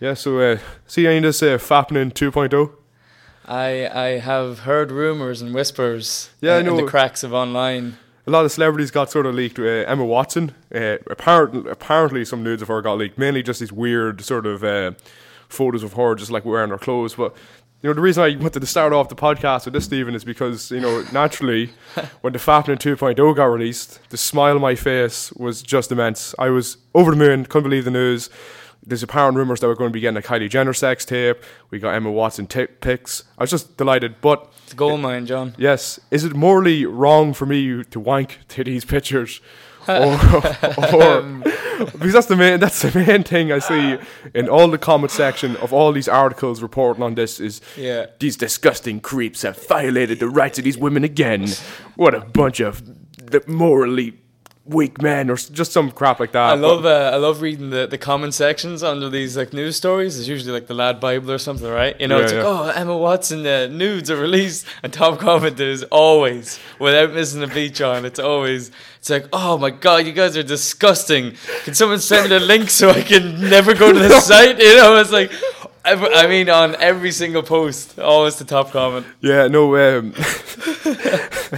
Yeah, so uh, see any of this uh, Fappening 2.0? I I have heard rumors and whispers. Yeah, I in- in the cracks of online. A lot of celebrities got sort of leaked. Uh, Emma Watson, uh, apparently, apparently some nudes of her got leaked. Mainly just these weird sort of uh, photos of her just like wearing her clothes. But you know, the reason I wanted to start off the podcast with this, Stephen, is because you know, naturally, when the Fappening 2.0 got released, the smile on my face was just immense. I was over the moon. Couldn't believe the news. There's apparent rumors that we're going to be getting a Kylie Jenner sex tape. We got Emma Watson t- pics. I was just delighted, but. It's a gold mine, John. Yes. Is it morally wrong for me to wank to these pictures? or, or because that's the main that's the main thing I see in all the comment section of all these articles reporting on this is Yeah. these disgusting creeps have violated the rights of these women again. What a bunch of the morally weak men or just some crap like that. I love uh, I love reading the, the comment sections under these like news stories. It's usually like the Lad Bible or something, right? You know, Yeah, it's like, oh, Emma Watson uh, nudes are released, and top comment is always, without missing a beat, John. It's always, it's like, oh my god, you guys are disgusting. Can someone send me the link so I can never go to the site? You know, it's like. I I mean, on every single post, always the top comment. Yeah, no. Um,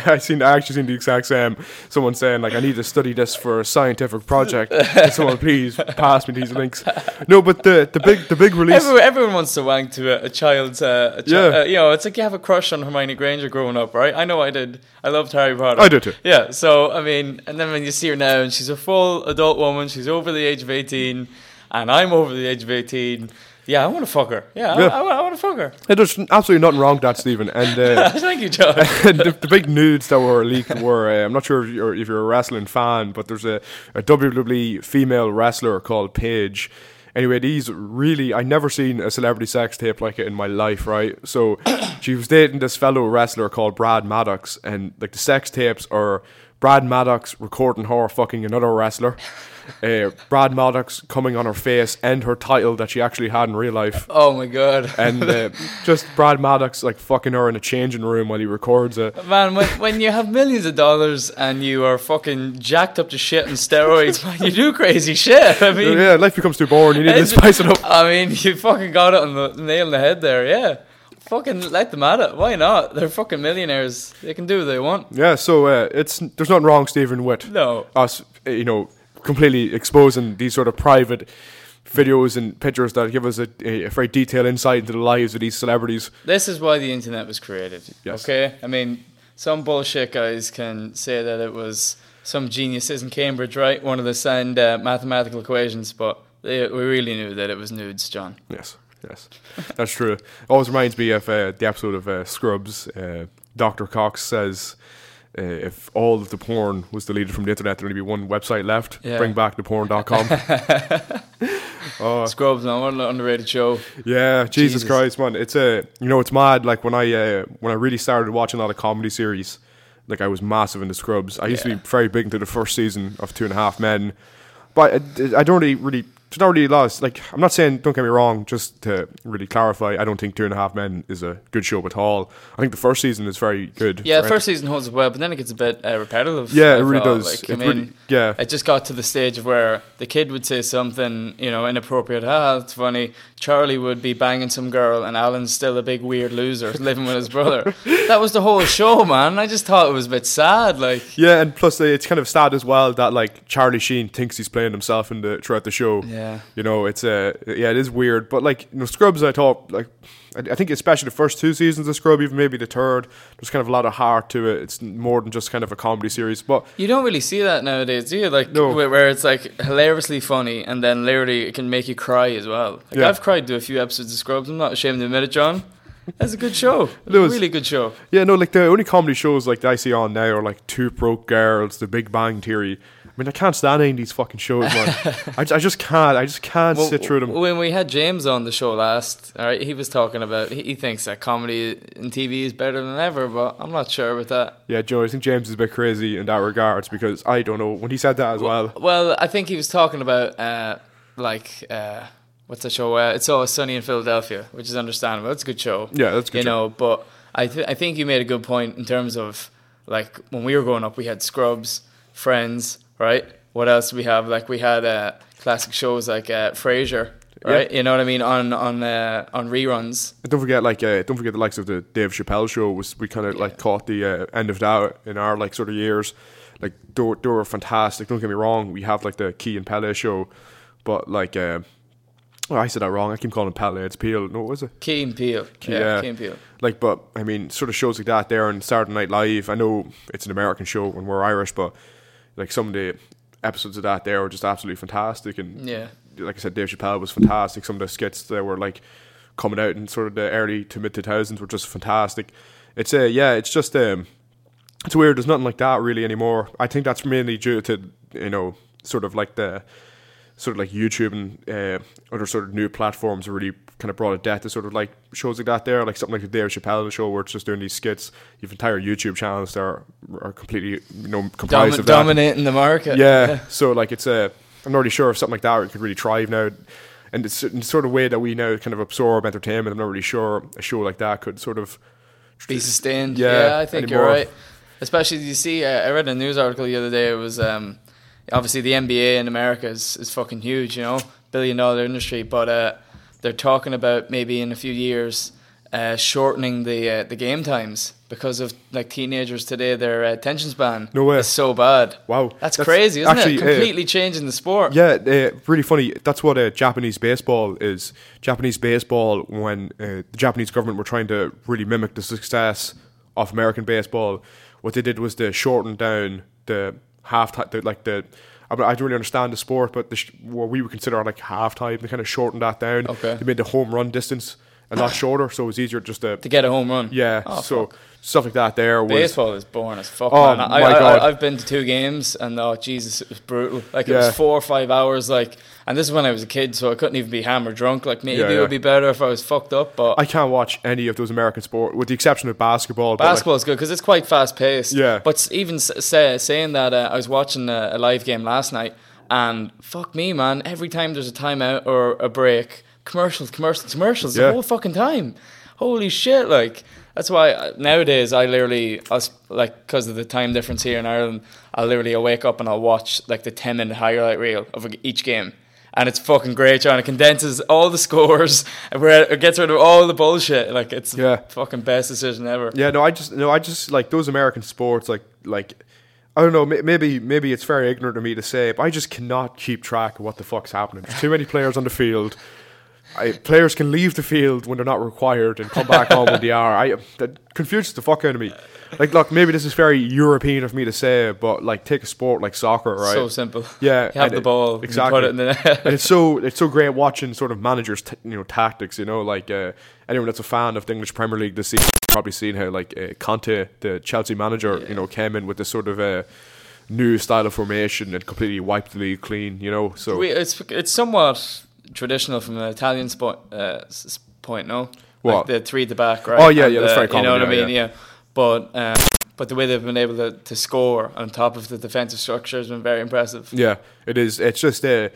I seen. I actually seen the exact same. Someone saying like, "I need to study this for a scientific project." Can someone please pass me these links? No, but the the big the big release. Everyone, everyone wants to wank to a, a child's. Uh, a chi- Yeah. uh, you know, it's like you have a crush on Hermione Granger growing up, right? I know I did. I loved Harry Potter. I did too. Yeah. So I mean, and then when you see her now, and she's a full adult woman, she's over the age of eighteen, and I'm over the age of eighteen. Yeah, I want to fuck her. Yeah, Yeah. I, I, want to fuck her. Hey, there's absolutely nothing wrong with that, Stephen. And uh, Thank you, John. the, the big nudes that were leaked were uh, I'm not sure if you're, if you're a wrestling fan, but there's a, a WWE female wrestler called Paige. Anyway, these really I never seen a celebrity sex tape like it in my life, right? So she was dating this fellow wrestler called Brad Maddox, and like the sex tapes are Brad Maddox recording her fucking another wrestler. Uh, Brad Maddox coming on her face and her title that she actually had in real life oh my god. and uh, just Brad Maddox like fucking her in a changing room while he records it. Man, when, when you have millions of dollars and you are fucking jacked up to shit and steroids, man, you do crazy shit. I mean, Yeah, life becomes too boring. You need to spice it up. I mean, you fucking got it on the nail on the head there, yeah. Fucking let them at it. Why not? They're fucking millionaires. They can do what they want. Yeah, so uh, it's there's nothing wrong, Stephen, with No. us, uh, you know, completely exposing these sort of private videos and pictures that give us a, a, a very detailed insight into the lives of these celebrities. This is why the internet was created. Yes. Okay? I mean, some bullshit guys can say that it was some geniuses in Cambridge, right? One of the signed uh, mathematical equations, but they, we really knew that it was nudes, John. Yes, yes, that's true. Always reminds me of uh, the episode of uh, Scrubs. Uh, Doctor Cox says. Uh, if all of the porn was deleted from the internet, there'd only be one website left. Yeah. Bring back the porn.com. oh, Scrubs, man, what an underrated show. Yeah, Jesus, Jesus. Christ, man! It's a you know it's mad. Like when I uh, when I really started watching a lot of comedy series, like I was massive into Scrubs. I used to be very big into the first season of Two and a Half Men, but I, I don't really really. There's not really lost. Like I'm not saying. Don't get me wrong. Just to really clarify, I don't think Two and a Half Men is a good show at all. I think the first season is very good. Yeah, Right? first season holds well, but then it gets a bit uh, repetitive. Yeah, I it really does. Like, I It mean, really- yeah. it just got to the stage of where the kid would say something, you know, inappropriate. Ah, it's funny. Charlie would be banging some girl, and Alan's still a big weird loser living with his brother. that was the whole show, man. I just thought it was a bit sad. Like, Yeah, and plus uh, it's kind of sad as well that like Charlie Sheen thinks he's playing himself in the throughout the show. Yeah. You know it's uh, yeah it is weird, but like you know Scrubs, I thought like I, I think especially the first two seasons of Scrub, even maybe the third, there's kind of a lot of heart to it. It's more than just kind of a comedy series, but you don't really see that nowadays, do you? Like, No. where, it's like hilariously funny, and then literally it can make you cry as well. Like, Yeah. I've cried to a few episodes of Scrubs. I'm not ashamed to admit it, John. That's a good show. It was. really good show. yeah, no, like the only comedy shows like that I see on now are like Two Broke Girls, The Big Bang Theory. I mean, I can't stand any of these fucking shows, man. I, I just can't. I just can't Well, sit through them. When we had James on the show last, all right, he was talking about he, he thinks that comedy in TV is better than ever, but I'm not sure with that. Yeah, Joe, I think James is a bit crazy in that regards because I don't know when he said that as well. Well, I think he was talking about uh, like uh, what's that show? Uh, it's always sunny in Philadelphia, which is understandable. It's a good show. Yeah, that's good You show. know, but I th- I think you made a good point in terms of like when we were growing up, we had Scrubs, Friends, right? What else do we have? Like we had uh, classic shows like uh, Frasier. right? You know what I mean on on uh, on reruns. And don't forget, like, uh, don't forget the likes of the Dave Chappelle show. Was we kind of like caught the uh, end of that in our like sort of years. Like, they were, they were fantastic. Don't get me wrong. We have like the Key and Pele show, but like, uh, oh, I said that wrong. I keep calling it Pele. It's Peel. No, what was it? Key and Peele. Yeah, Yeah. Key and Peele. Like, but I mean, sort of shows like that there on Saturday Night Live. I know it's an American show and we're Irish, but like some of the episodes of that there were just absolutely fantastic. And Yeah. like I said, Dave Chappelle was fantastic. Some of the skits that were like coming out in sort of the early to mid two thousands were just fantastic. It's uh, yeah, it's just um, it's weird. There's nothing like that really anymore. I think that's mainly due to you know sort of like the sort of like YouTube and uh, other sort of new platforms really kind of brought a death to sort of like shows like that there, like something like the Dave Chappelle show where it's just doing these skits. You've entire YouTube channels that are, are completely you know comprised Domi- of that. dominating the market. Yeah. so like it's a, I'm not really sure if something like that could really thrive now, and it's in the sort of way that we now kind of absorb entertainment. I'm not really sure a show like that could sort of. be sustained. Yeah, Yeah, I think anymore. you're right. Especially, you see, uh, I read a news article the other day. It was um, obviously the NBA in America is, is fucking huge, you know, billion dollar industry. But uh, they're talking about maybe in a few years uh, shortening the uh, the game times because of like teenagers today. Their uh, attention span No way. is so bad. Wow, That's, crazy, isn't actually, it? uh, Completely changing the sport. Yeah, uh, really funny. That's what uh, Japanese baseball is. Japanese baseball, when uh, the Japanese government were trying to really mimic the success of American baseball, what they did was they shortened down the half time, the, like the. I don't I don't really understand the sport, but the sh- what we would consider like half time, they kind of shortened that down. Okay. They made the home run distance a lot shorter, so it was easier just to. To get a home run. Yeah, Oh, so fuck. stuff like that there was. Baseball is boring as fuck, Oh, man. I, my I, God. I, I've been to two games, and oh Jesus, it was brutal. Like it Yeah. was four or five hours. Like, and this is when I was a kid, so I couldn't even be hammered drunk. Like maybe Yeah, it would be better if I was fucked up. But I can't watch any of those American sports, with the exception of basketball. basketball is good because it's quite fast paced. Yeah. But even say, saying that, uh, I was watching a, a live game last night, and fuck me, man. Every time there's a timeout or a break, commercials, commercials, commercials, Yeah. the whole fucking time. Holy shit! Like that's why nowadays I literally, us like because of the time difference here in Ireland, I'll literally I'll wake up and I'll watch like the ten minute highlight reel of each game. And it's fucking great, John. It condenses all the scores, and where it gets rid of all the bullshit. Like it's Yeah. the fucking best decision ever. Yeah, no, I just no, I just like those American sports. Like, like I don't know. Maybe maybe it's very ignorant of me to say, but I just cannot keep track of what the fuck's happening. There's too many players on the field. I, players can leave the field when they're not required and come back on when they are. I that confuses the fuck out of me. Like, look, maybe this is very European of me to say, but like, take a sport like soccer, right? So simple. Yeah, You have the ball, exactly. put it in the net. and it's so it's so great watching sort of managers, t- you know, tactics. You know, like uh, anyone that's a fan of the English Premier League this season probably seen how like uh, Conte, the Chelsea manager, you know, came in with this sort of uh, new style of formation and completely wiped the league clean. You know, so it's it's somewhat traditional from an Italian spot, uh, point, no? What? Like the three at the back, right? Oh, yeah, And yeah, that's the- very common. You know what I yeah, mean? Yeah. But um, but the way they've been able to, to score on top of the defensive structure has been very impressive. yeah, it is. It's just uh,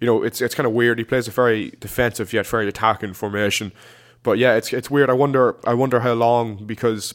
you know, it's it's kind of weird. He plays a very defensive yet very attacking formation. But yeah, it's it's weird. I wonder I wonder how long because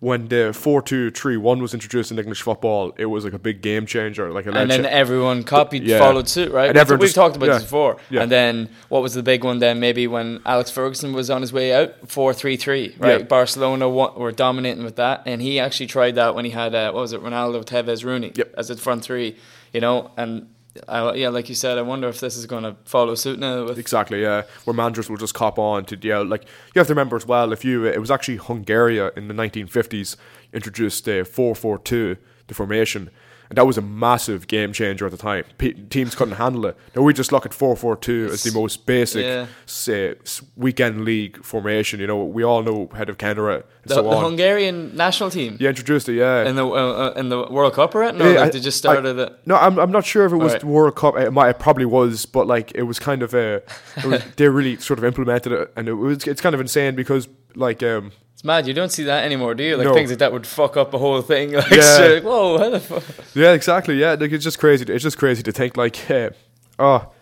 when the four two three one was introduced in English football, it was like a big game changer. Like a And then legend- everyone copied, Yeah. followed suit, right? And We've- everyone We've just- talked about yeah. this before. Yeah. And then what was the big one then? Maybe when Alex Ferguson was on his way out, four three three, right? Barcelona were dominating with that, and he actually tried that when he had uh, what was it, Ronaldo, Tevez, Rooney, Yep. as a front three, you know. And I, yeah, like you said, I wonder if this is going to follow suit now. Exactly, yeah. Where managers will just cop on to yeah, like you have to remember as well. If you, it was actually Hungary in the 1950s introduced uh, the 4-4-2, the formation, and that was a massive game changer at the time. P- teams couldn't handle it. Now we just look at 4-4-2 as the most basic, Yeah. say, weekend league formation. You know, we all know head of Canada and the, so the. Hungarian national team yeah, introduced it. Yeah, in the uh, uh, in the World Cup, right? No, Yeah, like I- they just I- started it. No, I'm, I'm not sure if it was Right. the World Cup. It, might, it probably was, but like it was kind of a, it was, they really sort of implemented it, and it was it's kind of insane because like um It's mad. You don't see that anymore, do you? Like No. things like that would fuck up a whole thing. Like, Yeah. so like, whoa, how the fuck? yeah exactly yeah like it's just crazy. It's just crazy to think like uh, oh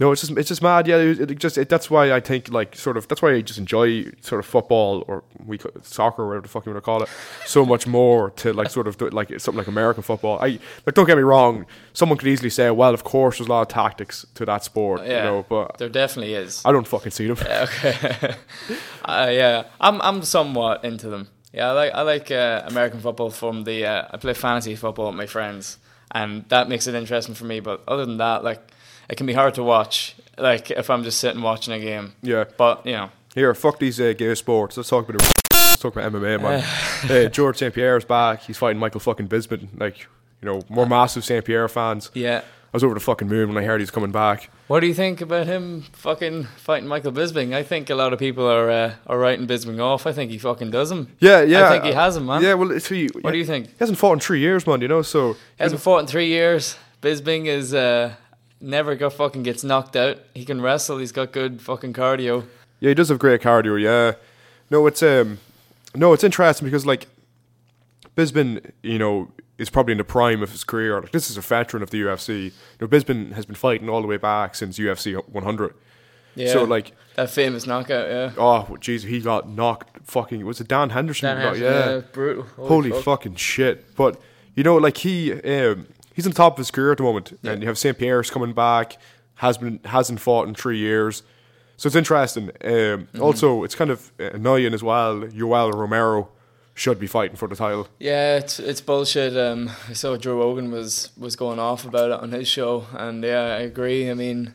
No, it's just it's just mad. Yeah, it, it just it, that's why I think like sort of that's why I just enjoy sort of football or we soccer or whatever the fuck you want to call it so much more to like sort of do, like something like American football. I like don't get me wrong. Someone could easily say, well, of course, there's a lot of tactics to that sport, you Yeah. know, but There definitely is. I don't fucking see them. Okay. uh, yeah, I'm I'm somewhat into them. Yeah, I like I like uh, American football from the. Uh, I play fantasy football with my friends, and that makes it interesting for me. But other than that, like, it can be hard to watch. Like if I'm just sitting watching a game. Yeah. But you know, Here, fuck these uh, gay sports. Let's talk about. Let's talk about MMA, man. hey, George St. is back. He's fighting Michael fucking Bisping. Like, you know, more massive St. Pierre fans. yeah. I was over the fucking moon when I heard he's coming back. What do you think about him fucking fighting Michael Bisping? I think a lot of people are uh, are writing Bisping off. I think he fucking does him. Yeah, yeah. I think he has him, man. Yeah, well, it's he. What do you think? He hasn't fought in three years, man. You know, so He hasn't fought in three years. Bisping is uh, never got fucking gets knocked out. He can wrestle. He's got good fucking cardio. yeah, he does have great cardio. Yeah, no, it's um, no, it's interesting because like Bisping, you know, is probably in the prime of his career. Like this is a veteran of the UFC. You know, Bisping has been fighting all the way back since UFC 100. Yeah. So like, that famous knockout. Yeah. oh jeez, he got knocked. Fucking was it Dan Henderson? Dan got- Henderson, yeah. brutal. Holy fuck. fucking shit! But you know, like he, um, he's on top of his career at the moment, and you have Saint Pierre's coming back. Has been hasn't fought in three years, so it's interesting. Um, Mm-hmm. Also, it's kind of annoying as well. Yoel Romero should be fighting for the title. Yeah, it's it's bullshit. Um, I saw Joe Rogan was was going off about it on his show, and yeah, I agree. I mean,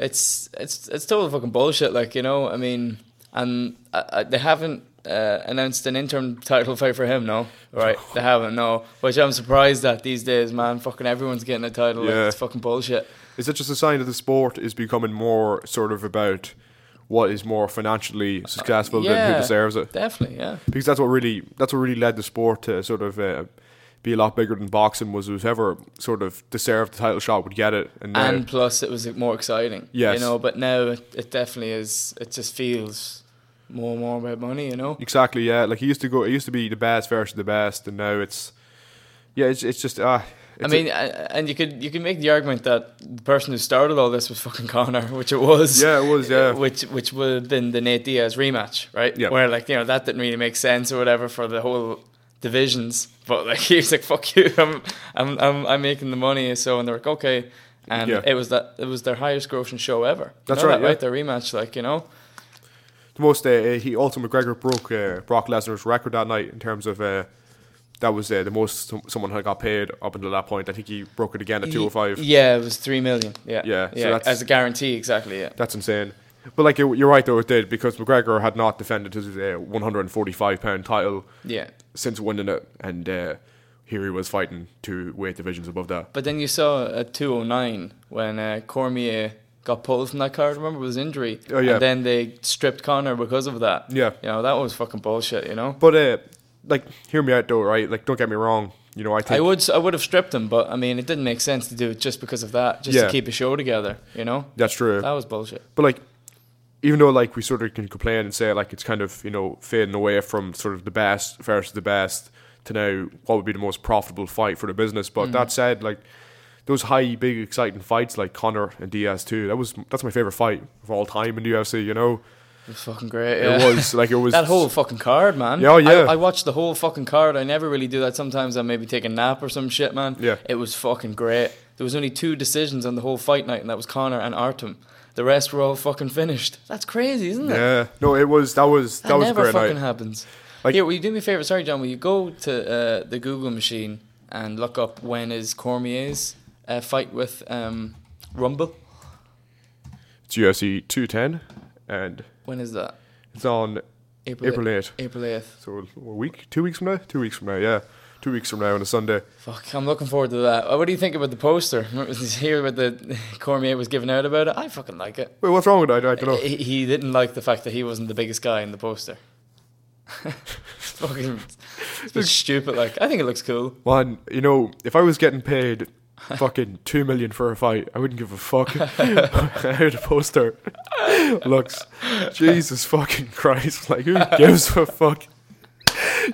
it's it's it's total fucking bullshit. Like you know, I mean, and uh, uh, they haven't uh, announced an interim title fight for him. No, right? They haven't. No, which I'm surprised at these days, man. Fucking everyone's getting a title. Like, Yeah. it's fucking bullshit. Is it just a sign that the sport is becoming more sort of about what is more financially successful than yeah. who deserves it? Definitely, yeah. because that's what really that's what really led the sport to sort of uh, be a lot bigger than boxing was whoever sort of deserved the title shot would get it and, now, And plus, it was more exciting. Yes. you know. But now it, it definitely is. It just feels more and more about money. You know. exactly yeah like he used to go it used to be the best versus the best and now it's yeah it's, it's just ah I mean, uh, and you could you could make the argument that the person who started all this was fucking Conor, which it was. Yeah, it was, yeah. Uh, Which which would have been the Nate Diaz rematch, right? Yeah. Where like you know that didn't really make sense or whatever for the whole divisions, but like he was like, "Fuck you, I'm I'm I'm, I'm making the money." So and they're like, "Okay," and Yeah. it was that it was their highest grossing show ever. You That's know right, that, yeah. right? Their rematch, like you know. The most uh, he also McGregor broke uh, Brock Lesnar's record that night in terms of uh, that was uh, the most someone had got paid up until that point I think he broke it again at 205 Yeah, it was three million. Yeah, Yeah, so yeah, that's- as a guarantee, exactly. Yeah. That's insane. But like you're you're right though, it did because McGregor had not defended his uh, 145 pound title Yeah. since winning it, and uh, here he was fighting two weight divisions above that. But then you saw at 209 when uh, Cormier got pulled from that card, remember, with his injury. Oh, yeah. And then they stripped Conor because of that. Yeah, You know, that was fucking bullshit, you know? but uh, like hear me out though, right? Like don't get me wrong. You know I think I would I would have stripped him, but I mean, it didn't make sense to do it just because of that, just Yeah. to keep a show together, you know? that's true. That was bullshit. But like, even though like we sort of can complain and say like it's kind of you know fading away from sort of the best versus the best to now what would be the most profitable fight for the business. But Mm. that said, like those high, big, exciting fights like Conor and Diaz too. That was that's my favorite fight of all time in the UFC. You know, It was fucking great. it was like it was that whole fucking card, man. Yeah, oh, yeah. I, I watched the whole fucking card. I never really do that. Sometimes I maybe take a nap or some shit, man. Yeah. It was fucking great. There was only two decisions on the whole fight night, and that was Conor and Artem. The rest were all fucking finished. That's crazy, isn't it? yeah. No, it was that was that, That, was never great fucking night. happens. Like- Here, will you do me a favor? Sorry, John. Will you go to uh, the Google machine and look up when is Cormier's uh, fight with um, Rumble? It's UFC 210, and When is that? it's on April. April 8th. April eighth. So a week, two weeks from now, two weeks from now, yeah, two weeks from now on a Sunday. Fuck, I'm looking forward to that. What do you think about the poster? Remember, Did you hear what the Cormier was giving out about it? I fucking like it. Wait, what's wrong with that? I don't know. He, he didn't like the fact that he wasn't the biggest guy in the poster. it's fucking it's stupid. Like, I think it looks cool. Man, you know, if I was getting paid fucking two million for a fight, I wouldn't give a fuck how the poster looks. Jesus fucking Christ! Like, who gives a fuck?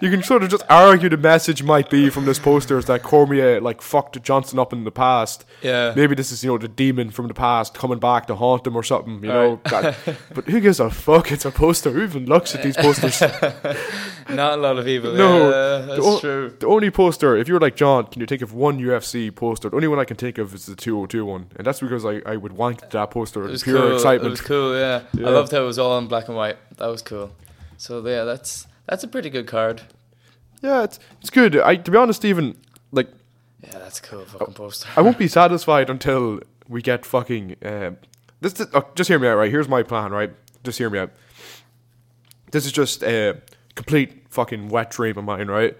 You can sort of just argue the message might be from this poster is that Cormier like fucked Johnson up in the past. Yeah. Maybe this is you know the demon from the past coming back to haunt him or something. You know. Right. But who gives a fuck? It's a poster. Who even looks at these posters? Not a lot of people. No, yeah, that's the, o- true. the only poster, if you were like John, can you think of one UFC poster? The only one I can think of is the 202 one, and that's because I, I would wank that poster It was pure cool. It excitement. was cool. Yeah. Yeah. I loved how it was all in black and white. That was cool. So yeah, that's that's a pretty good card. Yeah, it's it's good. I to be honest, even like Yeah, that's a cool fucking poster. I won't be satisfied until we get fucking. Um, this, this oh, just hear me out, right? Here's my plan, right? Just hear me out. This is just a complete fucking wet dream of mine, right?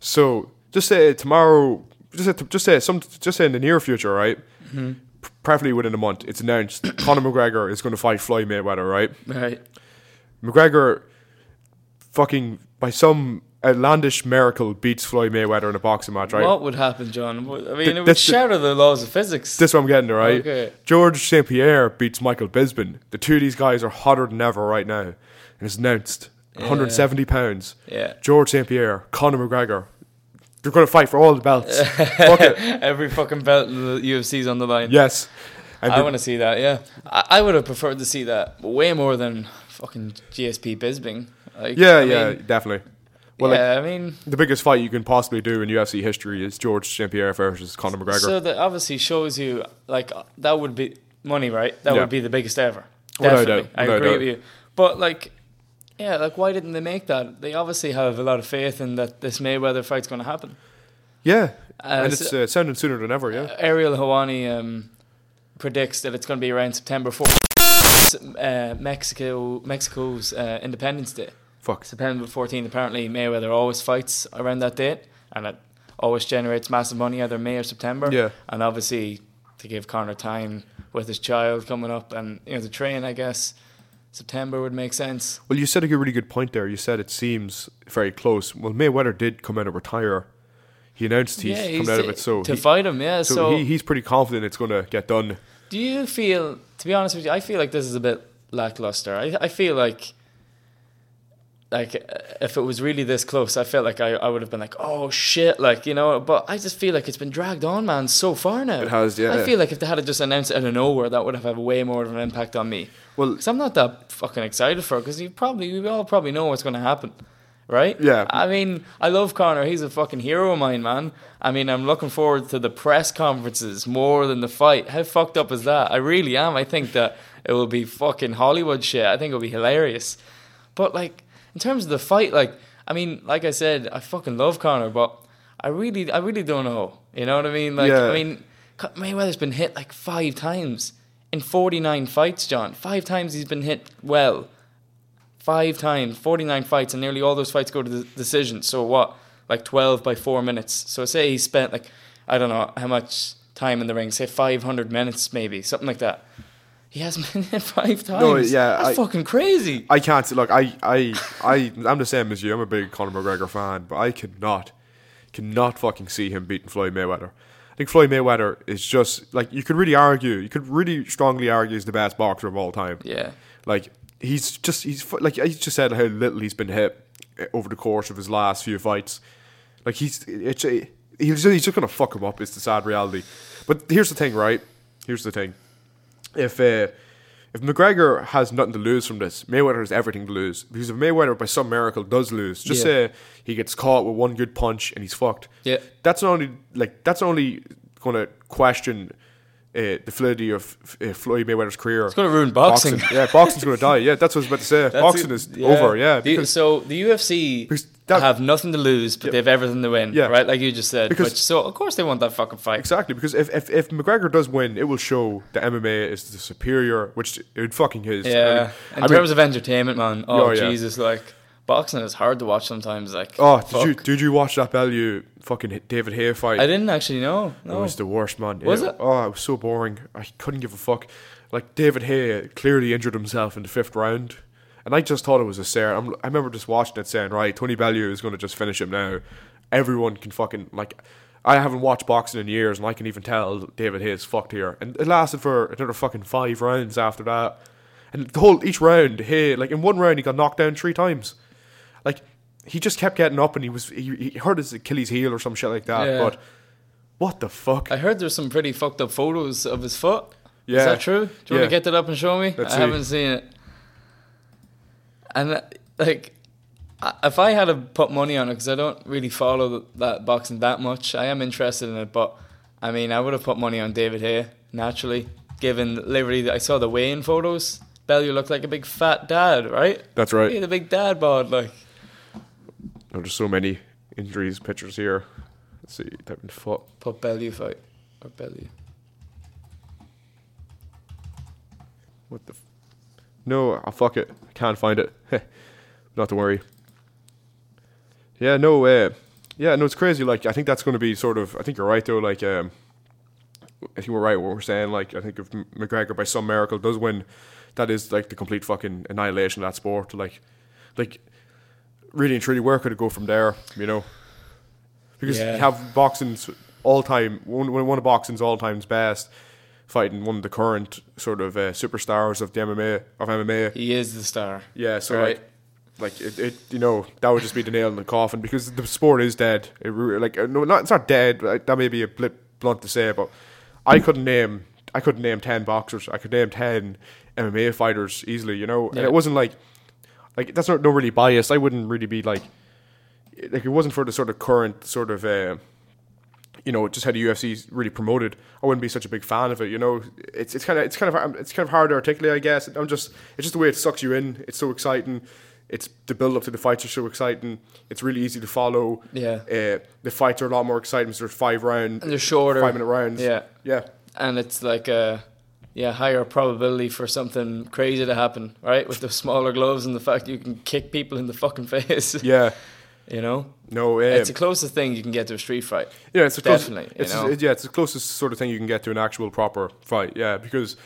So just say tomorrow, just say, just say some, just say in the near future, right? Mm-hmm. Preferably within a month, it's announced Conor McGregor is going to fight Floyd Mayweather, right? Right. McGregor, fucking by some outlandish miracle, beats Floyd Mayweather in a boxing match, right? What would happen, John? I mean, Th- it would shatter the laws of physics. This is what I'm getting to, right? Okay. George St. Pierre beats Michael Bisping. The two of these guys are hotter than ever right now. And it's announced 170 pounds. yeah. George St. Pierre, Conor McGregor. They're going to fight for all the belts. Fuck it. Every fucking belt in the UFC's on the line. Yes. And I want to see that. Yeah, I, I would have preferred to see that way more than fucking GSP Bisping. Like, yeah, I yeah, mean, definitely. Well, like, yeah, I mean, the biggest fight you can possibly do in UFC history is George St. Pierre versus Conor McGregor. so that obviously shows you like uh, that would be money, right? That Yeah. would be the biggest ever. Definitely, doubt, I without agree doubt. with you. But like, yeah, like why didn't they make that? They obviously have a lot of faith in that this Mayweather fight's going to happen. yeah. Uh, and it's uh, sounding sooner than ever, yeah. Ariel Helwani um, predicts that it's going to be around September 4th, uh, Mexico, Mexico's uh, Independence Day. Fuck. September 14th, apparently Mayweather always fights around that date, and it always generates massive money either May or September. Yeah. And obviously, to give Conor time with his child coming up and you know the train, I guess September would make sense. Well, you said a really good point there. You said it seems very close. Well, Mayweather did come out of retire. He announced he's yeah, coming out of it, so to he, fight him, yeah. so, So, he, he's pretty confident it's going to get done. do you feel? To be honest with you, I feel like this is a bit lackluster. I I feel like. Like if it was really this close, I felt like I, I would have been like, oh shit, like you know. But I just feel like it's been dragged on, man, so far now. It has, yeah. I feel like if they had just announced it out of nowhere, that would have had way more of an impact on me. Well, Because I'm not that fucking excited for it. Because you probably, we all probably know what's going to happen, right? Yeah. I mean, I love Conor. He's a fucking hero of mine, man. I mean, I'm looking forward to the press conferences more than the fight. How fucked up is that? I really am. I think that it will be fucking Hollywood shit. I think it'll be hilarious. But like, in terms of the fight, like, I mean, like I said, I fucking love Conor, but I really, I really don't know. You know what I mean? Like, Yeah. I mean, Mayweather's been hit like five times in 49 fights, John. Five times he's been hit well. Five times, 49 fights, and nearly all those fights go to the decision. So what? Like 12 by four minutes. So say he spent like, I don't know how much time in the ring, say 500 minutes maybe, something like that. He hasn't been hit five times. No, yeah, That's I- fucking crazy. I can't look. I, I, I, I'm the same as you. I'm a big Conor McGregor fan, but I cannot, cannot fucking see him beating Floyd Mayweather. I think Floyd Mayweather is just like you could really argue. You could really strongly argue he's the best boxer of all time. Yeah. Like he's just he's like I just said how little he's been hit eh, over the course of his last few fights. Like he's it's a, he's he's just gonna fuck him up. It's the sad reality. But here's the thing, right? Here's the thing. If uh, if McGregor has nothing to lose from this, Mayweather has everything to lose. Because if Mayweather by some miracle does lose, just Yeah. say he gets caught with one good punch and he's fucked. Yeah. That's not only like that's only going to question uh, the validity of uh, Floyd Mayweather's career. It's going to ruin boxing. Yeah, boxing's going to die. Yeah, that's what I was about to say. That's boxing it. is over. Yeah, The- so the UFC Because that- have nothing to lose, but Yeah. they have everything to win. Yeah. Right, like you just said. Because- Which, so of course they want that fucking fight. exactly because if, if if McGregor does win, it will show that MMA is the superior, which it fucking is. Yeah. I In mean- terms of entertainment, man. Oh, Oh, yeah. Jesus, like boxing is hard to watch sometimes. Like Oh, did fuck. you did you watch that Bellew fucking David Haye fight? I didn't actually know. It was the worst, man. Was it? Oh, it was so boring. I couldn't give a fuck. Like David Haye clearly injured himself in the fifth round, and I just thought it was a stare. I'm, I remember just watching it, saying, "Right, Tony Bellew is going to just finish him now." Everyone can fucking like. I haven't watched boxing in years, and I can even tell David Haye's fucked here. And it lasted for another fucking five rounds after that. And the whole each round, Haye like in one round he got knocked down three times. Like he just kept getting up, and he was he, he hurt his Achilles heel or some shit like that. Yeah. But what the fuck? I heard there's some pretty fucked up photos of his foot. yeah, Is that true? Do you Yeah. want to get that up and show me? Let's I see. haven't seen it. And like, if I had to put money on it, because I don't really follow that boxing that much, I am interested in it. But I mean, I would have put money on David Haye naturally, given Liberty. That I saw the weigh-in photos. Bellew looked like a big fat dad, right? That's He right. had a big dad bod, like. There's so many injuries pictures here. Let's see, type in foot. Put Bellew fight or Bellew. What the? No, oh, fuck it. I can't find it. Not to worry. Yeah, no, uh, yeah, no, it's crazy. Like, I think that's going to be sort of. I think you're right though. Like, um, I think we're right what we're saying. Like, I think if McGregor by some miracle does win, that is like the complete fucking annihilation of that sport. Like, like, really and truly, where could it go from there? You know, because Yeah. you have boxing's all time one one of boxing's all time's best. Fighting one of the current sort of uh, superstars of the MMA of MMA, He is the star. yeah, so Right. like, like it, it, you know, that would just be the nail in the coffin because the sport is dead. It, like, uh, no, not it's not dead. Like, that may be a bit blunt to say, but I couldn't name, I couldn't name ten boxers. I could name ten MMA fighters easily. You know, and it wasn't like, like that's not no really biased. I wouldn't really be like, like it wasn't for the sort of current sort of. Uh, you know, just how the UFC really promoted, I wouldn't be such a big fan of it. You know, it's it's kind of it's kind of it's kind of hard to articulate. I guess I'm just it's just the way it sucks you in. It's so exciting. It's the build up to the fights are so exciting. It's really easy to follow. Yeah. Uh, the fights are a lot more exciting. because There's five round, And they're shorter. five minute rounds. Yeah. yeah, and it's like a yeah higher probability for something crazy to happen, right? With the smaller gloves and the fact you can kick people in the fucking face. yeah. you know, No, it's the closest thing you can get to a street fight. Yeah, it's the close, Definitely, you It's know? it- yeah, it's the closest sort of thing you can get to an actual proper fight. Yeah, because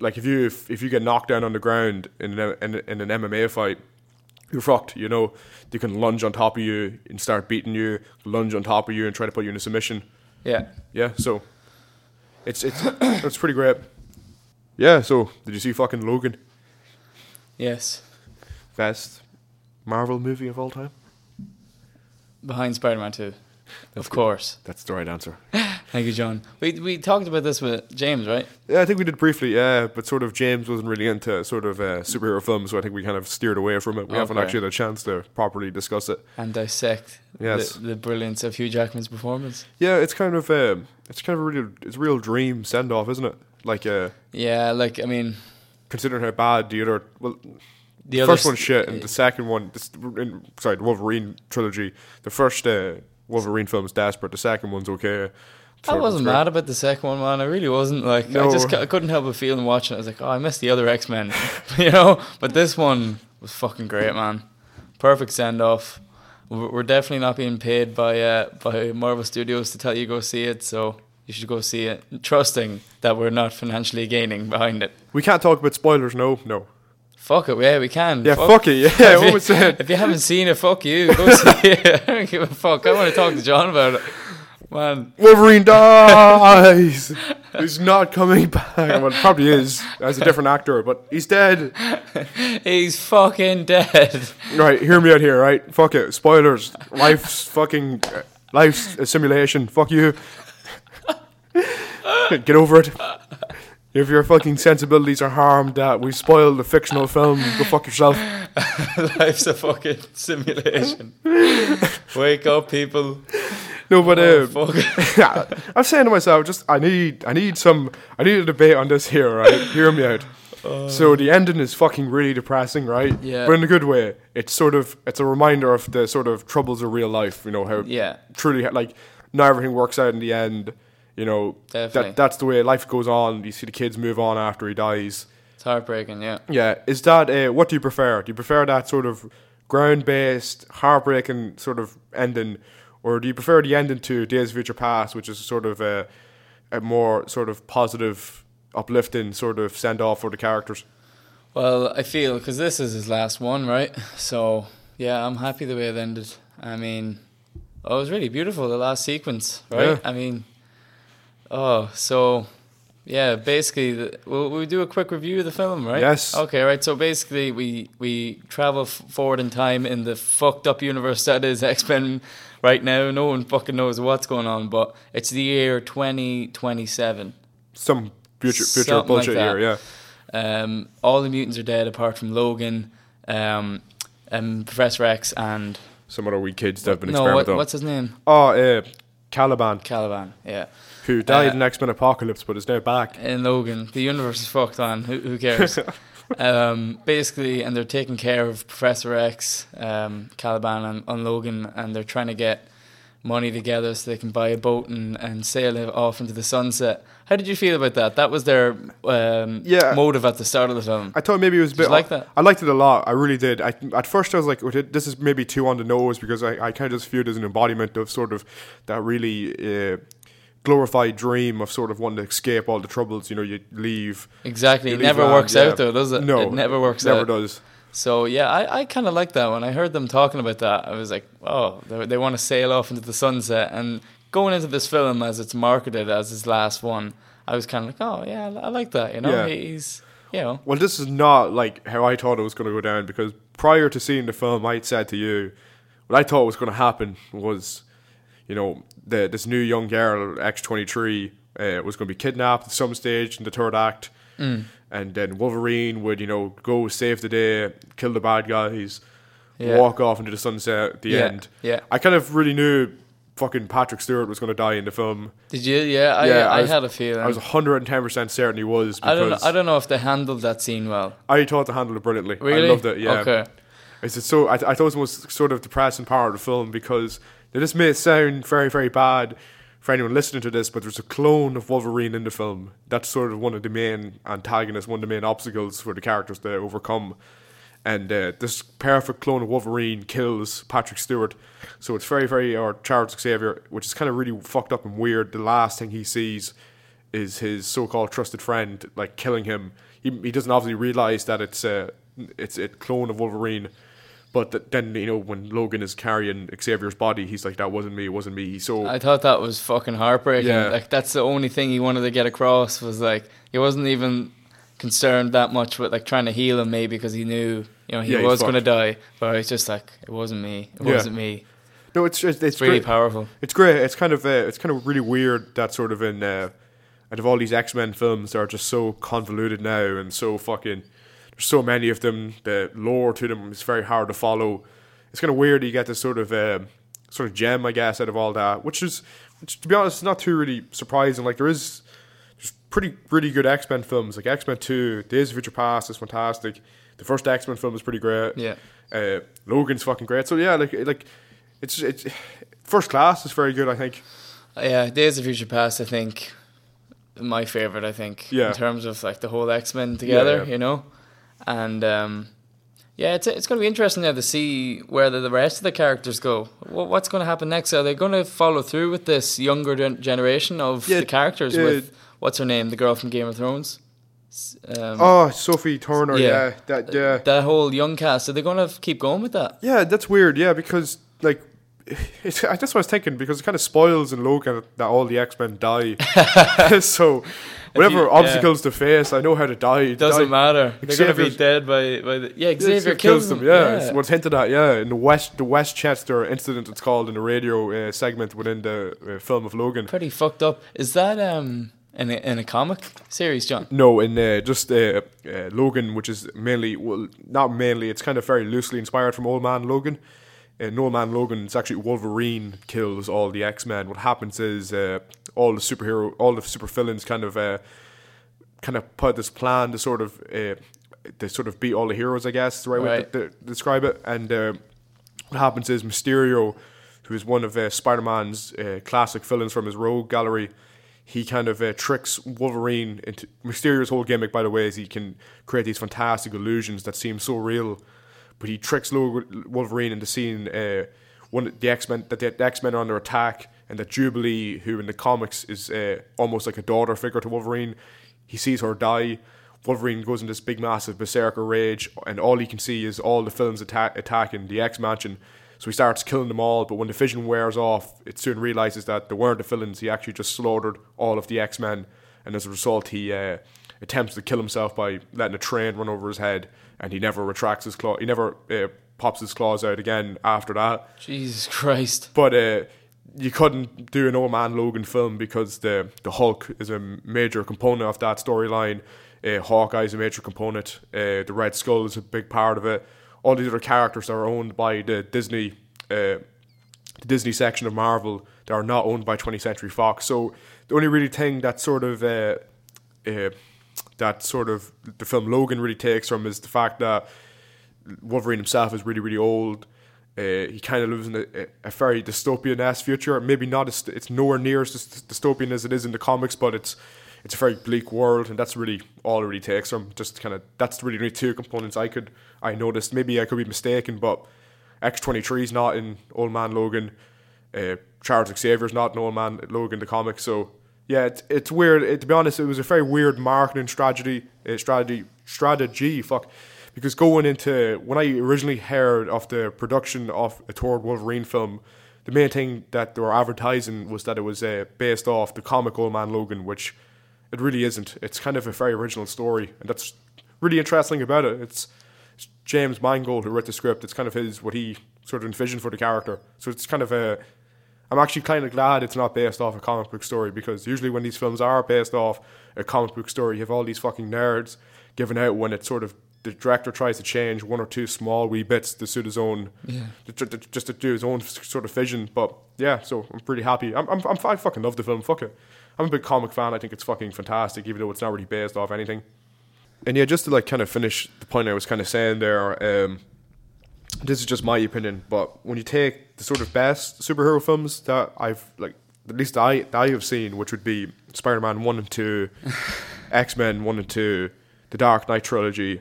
like if you if, if you get knocked down on the ground in an, in, in an MMA fight, you're fucked. You know, they can lunge on top of you and start beating you, lunge on top of you and try to put you in a submission. Yeah, Yeah, so it's it's it's pretty great. Yeah, so did you see fucking Logan? yes. Best Marvel movie of all time. Behind Spider-Man Two, of course. That's the right answer. Thank you, John. We we talked about this with James, right? Yeah, I think we did briefly, yeah, but sort of James wasn't really into sort of uh, superhero films, so I think we kind of steered away from it. We haven't actually had a chance to properly discuss it. And dissect Yes. the, the brilliance of Hugh Jackman's performance. Yeah, it's kind of um, it's kind of a real it's a real dream send off, isn't it? Like uh, Yeah, like I mean, considering how bad the other well, the the other first s- one's shit, and the second one, this, in, sorry, the Wolverine trilogy, the first uh, Wolverine film's desperate, the second one's okay. I wasn't mad about the second one, man. I really wasn't. Like, I just I couldn't help but feeling watching it. I was like, oh, I missed the other X Men, you know. But this one was fucking great, man. Perfect send off. We're we're definitely not being paid by uh, by Marvel Studios to tell you go see it, so you should go see it, trusting that we're not financially gaining behind it. We can't talk about spoilers, no, no. Fuck it, yeah, we can. Yeah, fuck, it, yeah. What was? If you haven't seen it, fuck you. Go see it. I don't give a fuck. I want to talk to John about it, man. Wolverine dies. he's not coming back. Well, probably is as a different actor, but he's dead. He's fucking dead. Right, hear me out here. Right, fuck it. Spoilers. Life's fucking uh, life's a simulation. Fuck you. Get over it. If your fucking sensibilities are harmed, that we spoiled the fictional film, go fuck yourself. Life's a fucking simulation. Wake up, people. No, but Oh, uh, fuck. I'm saying to myself, just I need, I need some, I need a debate on this here. Right, hear me out. so the ending is fucking really depressing, right? Yeah. But in a good way. It's sort of, it's a reminder of the sort of troubles of real life. You know how Yeah, truly like not everything works out in the end. You know Definitely. that that's the way life goes on. You see the kids move on after he dies. it's heartbreaking. Yeah. Yeah, is that uh, what do you prefer? Do you prefer that sort of ground based, heartbreaking sort of ending, or do you prefer the ending to Days of Future Past, which is sort of a, a more sort of positive, uplifting sort of send off for the characters? Well, I feel because this is his last one, right? So yeah, I'm happy the way it ended. I mean, oh, it was really beautiful the last sequence, right? Yeah. I mean, oh, so Yeah, basically, the, will we do a quick review of the film, right? Yes. Okay, right. So basically, we we travel f- forward in time in the fucked up universe that is X Men. Right now, no one fucking knows what's going on, but it's the year twenty twenty seven. Some future, future Something like bullshit that. here, yeah. Um, all the mutants are dead apart from Logan, um, and Professor X, and Some other wee kids that have been no, what, experimental. what's his name? oh, uh, Caliban, Caliban. Yeah. Who died Uh, in X Men Apocalypse but is now back. in Logan. The universe is fucked on. Who, who cares? um, basically, and they're taking care of Professor X, um, Caliban, and, and Logan, and they're trying to get money together so they can buy a boat and, and sail it off into the sunset. How did you feel about that? That was their um, Yeah. motive at the start of the film. I thought maybe it was a bit like that? I liked it a lot. I really did. I, at first, I was like, "Oh, "This is maybe too on the nose," because I, I kind of just viewed it as an embodiment of sort of that really uh, glorified dream of sort of wanting to escape all the troubles. You know, you leave. Exactly. you It never land, works yeah. out though, does it? No, it never works Never out. does. So yeah, I, I kind of like that. When I heard them talking about that, I was like, oh, they, they want to sail off into the sunset. And going into this film as it's marketed as his last one, I was kind of like, oh yeah, I like that. You know, Yeah. he's you know, Well, this is not like how I thought it was going to go down because prior to seeing the film, I had said to you, what I thought was going to happen was, you know, the, this new young girl, X23, uh, was going to be kidnapped at some stage in the third act. Mm. And then Wolverine would, you know, go save the day, kill the bad guys, Yeah. walk off into the sunset at the Yeah, end. yeah. I kind of really knew fucking Patrick Stewart was going to die in the film. did you? Yeah, I, Yeah, I, I was- had a feeling. I was 110% certain he was I don't know. I don't know if they handled that scene well. I thought they handled it brilliantly. Really? I loved it, yeah. Okay. It's so I, I thought it was the most sort of depressing part of the film because this may sound very very bad for anyone listening to this, but there's a clone of Wolverine in the film. That's sort of one of the main antagonists, one of the main obstacles for the characters to overcome. And uh, this perfect clone of Wolverine kills Patrick Stewart, so it's very very or Charles Xavier, which is kind of really fucked up and weird. The last thing he sees is his so-called trusted friend like killing him. He, he doesn't obviously realize that it's a it's a clone of Wolverine, but th- then you know when Logan is carrying Xavier's body, he's like, "That wasn't me. It wasn't me." So I thought that was fucking heartbreaking. Yeah. Like that's the only thing he wanted to get across was like he wasn't even concerned that much with like trying to heal him maybe because he knew you know he Yeah, was going to die. But it's just like it wasn't me. It Yeah. wasn't me. no, it's it's, it's It's really great. powerful. It's great. It's kind of uh, it's kind of really weird that sort of in uh, out of all these X Men films, they're just so convoluted now and so fucking. There's so many of them. The lore to them is very hard to follow. It's kind of weird. You get this sort of um sort of gem, I guess, out of all that, which is, which to be honest, not too really surprising. Like there is, there's pretty really good X Men films. Like X Men Two, Days of Future Past is fantastic. The first X Men film is pretty great. Yeah. Uh, Logan's fucking great. So yeah, like like it's it's first class is very good. I think. Yeah, Days of Future Past. I think my favorite. I think Yeah. in terms of like the whole X Men together. Yeah, yeah. You know, and um, yeah, it's it's going to be interesting now to see where the, the rest of the characters go. What, what's going to happen next? Are they going to follow through with this younger gen- generation of Yeah, the characters yeah. with what's her name, the girl from Game of Thrones? Um, Oh, Sophie Turner. Yeah. Yeah, that yeah. that whole young cast. Are they going to keep going with that? Yeah, that's weird. Yeah, because like, it's, I- I was thinking because it kind of spoils in Logan that all the X Men die. so, whatever you- yeah. obstacles to face, I know how to die. It doesn't die. matter. They're to be dead by by the yeah. Yeah, Xavier it kills them. Yeah, it's what's hinted at. Yeah, in the West, the Westchester incident, it's called in the radio uh, segment within the uh, film of Logan. pretty fucked up. Is that um in a, in a comic series, John? No, in uh, just uh, uh, Logan, which is mainly, well, not mainly, it's kind of very loosely inspired from Old Man Logan. In Old Man Logan, it's actually Wolverine kills all the X Men. What happens is uh, all the superhero, all the super villains kind of, uh, kind of put this plan to sort of, uh, to sort of beat all the heroes. I guess is the right, way to, to describe it. And uh, what happens is Mysterio, who is one of uh, Spider Man's uh, classic villains from his Rogue gallery, he kind of uh, tricks Wolverine into Mysterio's whole gimmick. By the way, is he can create these fantastic illusions that seem so real, but he tricks Wolverine into seeing uh, one the X Men that the X Men are under attack, and that Jubilee, who in the comics is uh, almost like a daughter figure to Wolverine, he sees her die. Wolverine goes into this big, massive berserker rage, and all he can see is all the villains atta- attacking the X Mansion. So he starts killing them all, but when the vision wears off, it soon realizes that they weren't the villains. He actually just slaughtered all of the X Men, and as a result, he uh, attempts to kill himself by letting a train run over his head, and he never retracts his claw. He never uh, pops his claws out again after that. Jesus Christ. But uh, you couldn't do an old man Logan film because the the Hulk is a major component of that storyline. Uh, Hawkeye is a major component. Uh, the Red Skull is a big part of it. All these other characters are owned by the Disney, uh, the Disney section of Marvel. They are not owned by 20th Century Fox. So the only really thing that sort of uh, uh, that sort of the film Logan really takes from is the fact that Wolverine himself is really really old. Uh, he kind of lives in a, a very dystopian ass future. Maybe not as it's nowhere near as dystopian as it is in the comics, but it's it's a very bleak world, and that's really all it really takes from. Just kind of that's really the two components I could I noticed. Maybe I could be mistaken, but X twenty three is not in Old Man Logan. Uh, Charles Xavier's not in Old Man Logan the comic, so yeah, it's it's weird. It, to be honest, it was a very weird marketing strategy. Uh, strategy strategy. Fuck because going into when I originally heard of the production of a Thor Wolverine film, the main thing that they were advertising was that it was uh, based off the comic Old Man Logan, which it really isn't. It's kind of a very original story, and that's really interesting about it. It's, it's James Mangold who wrote the script. It's kind of his what he sort of envisioned for the character. So it's kind of a. I'm actually kind of glad it's not based off a comic book story because usually when these films are based off a comic book story, you have all these fucking nerds giving out when it's sort of the director tries to change one or two small wee bits to suit his own, Yeah. to- to- just to do his own sort of vision. But yeah, so I'm pretty happy. I'm, I'm, I'm I fucking love the film. Fuck it. I'm a big comic fan. I think it's fucking fantastic, even though it's not really based off anything. And yeah, just to like kind of finish the point I was kind of saying there. Um, this is just my opinion, but when you take the sort of best superhero films that I've like, at least I that I have seen, which would be Spider-Man one and two, X-Men one and two, the Dark Knight trilogy,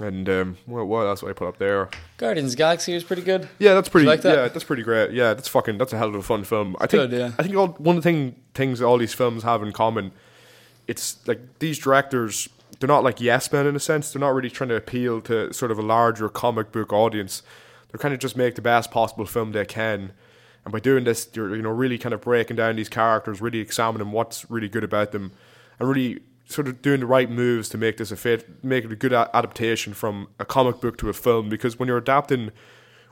and um, what, what else would I put up there? Guardians of the Galaxy was pretty good. Yeah, that's pretty. like that? Yeah, that's pretty great. Yeah, that's fucking. That's a hell of a fun film. I think. good, yeah. I think all, one of the thing things all these films have in common, it's like these directors. They're not like yes men in a sense. They're not really trying to appeal to sort of a larger comic book audience. They're kind of just make the best possible film they can, and by doing this, you're you know really kind of breaking down these characters, really examining what's really good about them, and really sort of doing the right moves to make this a fit, make it a good a- adaptation from a comic book to a film. Because when you're adapting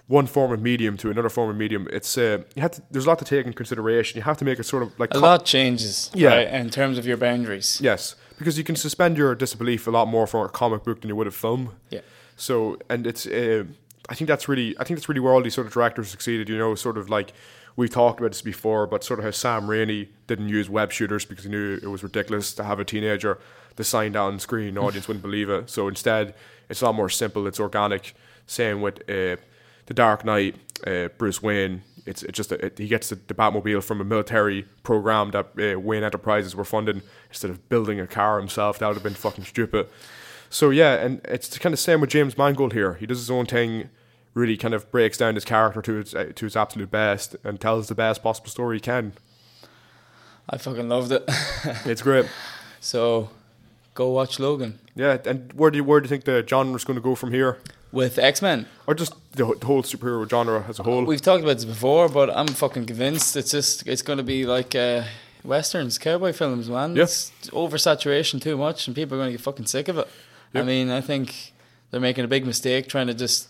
one form of medium to another form of medium, it's uh, you have to. There's a lot to take in consideration. You have to make it sort of like A lot changes, Yeah. right, in terms of your boundaries. Yes, because you can suspend your disbelief a lot more for a comic book than you would a film. Yeah. So, and it's, uh, I think that's really, I think that's really where all these sort of directors succeeded. You know, sort of like we talked about this before, but sort of how Sam Raimi didn't use web shooters because he knew it was ridiculous to have a teenager to sign down screen. Audience wouldn't believe it. So instead, it's a lot more simple. It's organic. Same with uh, the Dark Knight, uh, Bruce Wayne. It's, it's just a, it, he gets the, the Batmobile from a military program that uh, Wayne Enterprises were funding instead of building a car himself. That would have been fucking stupid. So yeah, and it's kind of same with James Mangold here. He does his own thing, really kind of breaks down his character to its uh, to its absolute best and tells the best possible story he can. I fucking loved it. It's great. so, go watch Logan Yeah, and where do you where do you think the genre's going to go from here, with X Men. or just the, the whole superhero genre as a whole? We've talked about this before, but I'm fucking convinced it's just it's going to be like uh, westerns, cowboy films, man. Yeah. It's oversaturation too much, and people are going to get fucking sick of it. Yeah. I mean, I think they're making a big mistake trying to just,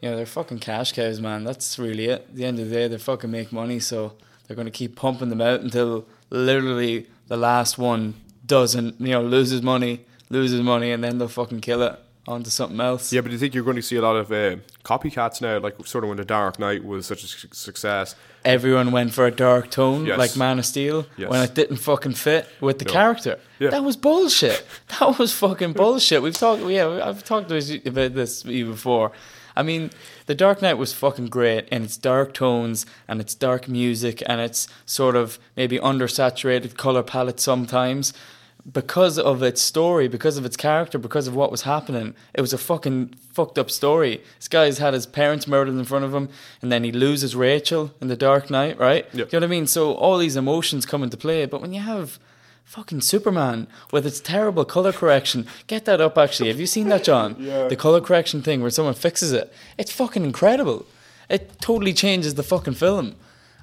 you know, they're fucking cash cows, man. That's really it. At the end of the day, they fucking make money, so they're going to keep pumping them out until literally the last one doesn't, you know, loses money, loses money, and then they'll fucking kill it onto something else. yeah, but do you think you're going to see a lot of uh, copycats now, like sort of when the Dark Knight was such a su- success? everyone went for a dark tone Yes. like Man of Steel Yes. when it didn't fucking fit with the No. character. Yeah. That was bullshit. That was fucking bullshit. We've talked, yeah, I've talked about this you before. I mean, The Dark Knight was fucking great in its dark tones and its dark music and its sort of maybe undersaturated color palette sometimes. Because of its story, because of its character, because of what was happening, it was a fucking fucked up story. This guy's had his parents murdered in front of him, and then he loses Rachel in The Dark Knight, right? Yep. Do you know what I mean? So all these emotions come into play, but when you have fucking Superman with its terrible color correction, get that up actually. Have you seen that, John? Yeah. The color correction thing where someone fixes it. It's fucking incredible. It totally changes the fucking film.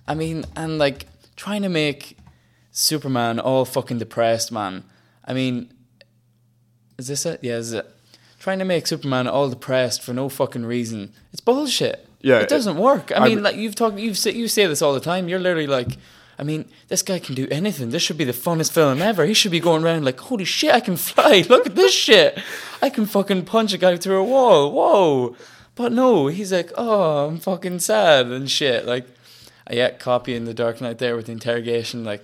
I mean, and like trying to make Superman all fucking depressed, man. I mean, is this it? Yeah, is it. Trying to make Superman all depressed for no fucking reason. It's bullshit. Yeah, it doesn't work. I I mean, mean- like you've talked, you've say, you say this all the time. You're literally like, I mean, this guy can do anything. This should be the funnest film ever. He should be going around like, holy shit, I can fly. Look at this shit. I can fucking punch a guy through a wall. Whoa. But no, he's like, oh, I'm fucking sad and shit. Like, I yeah, copying the Dark Knight there with the interrogation, like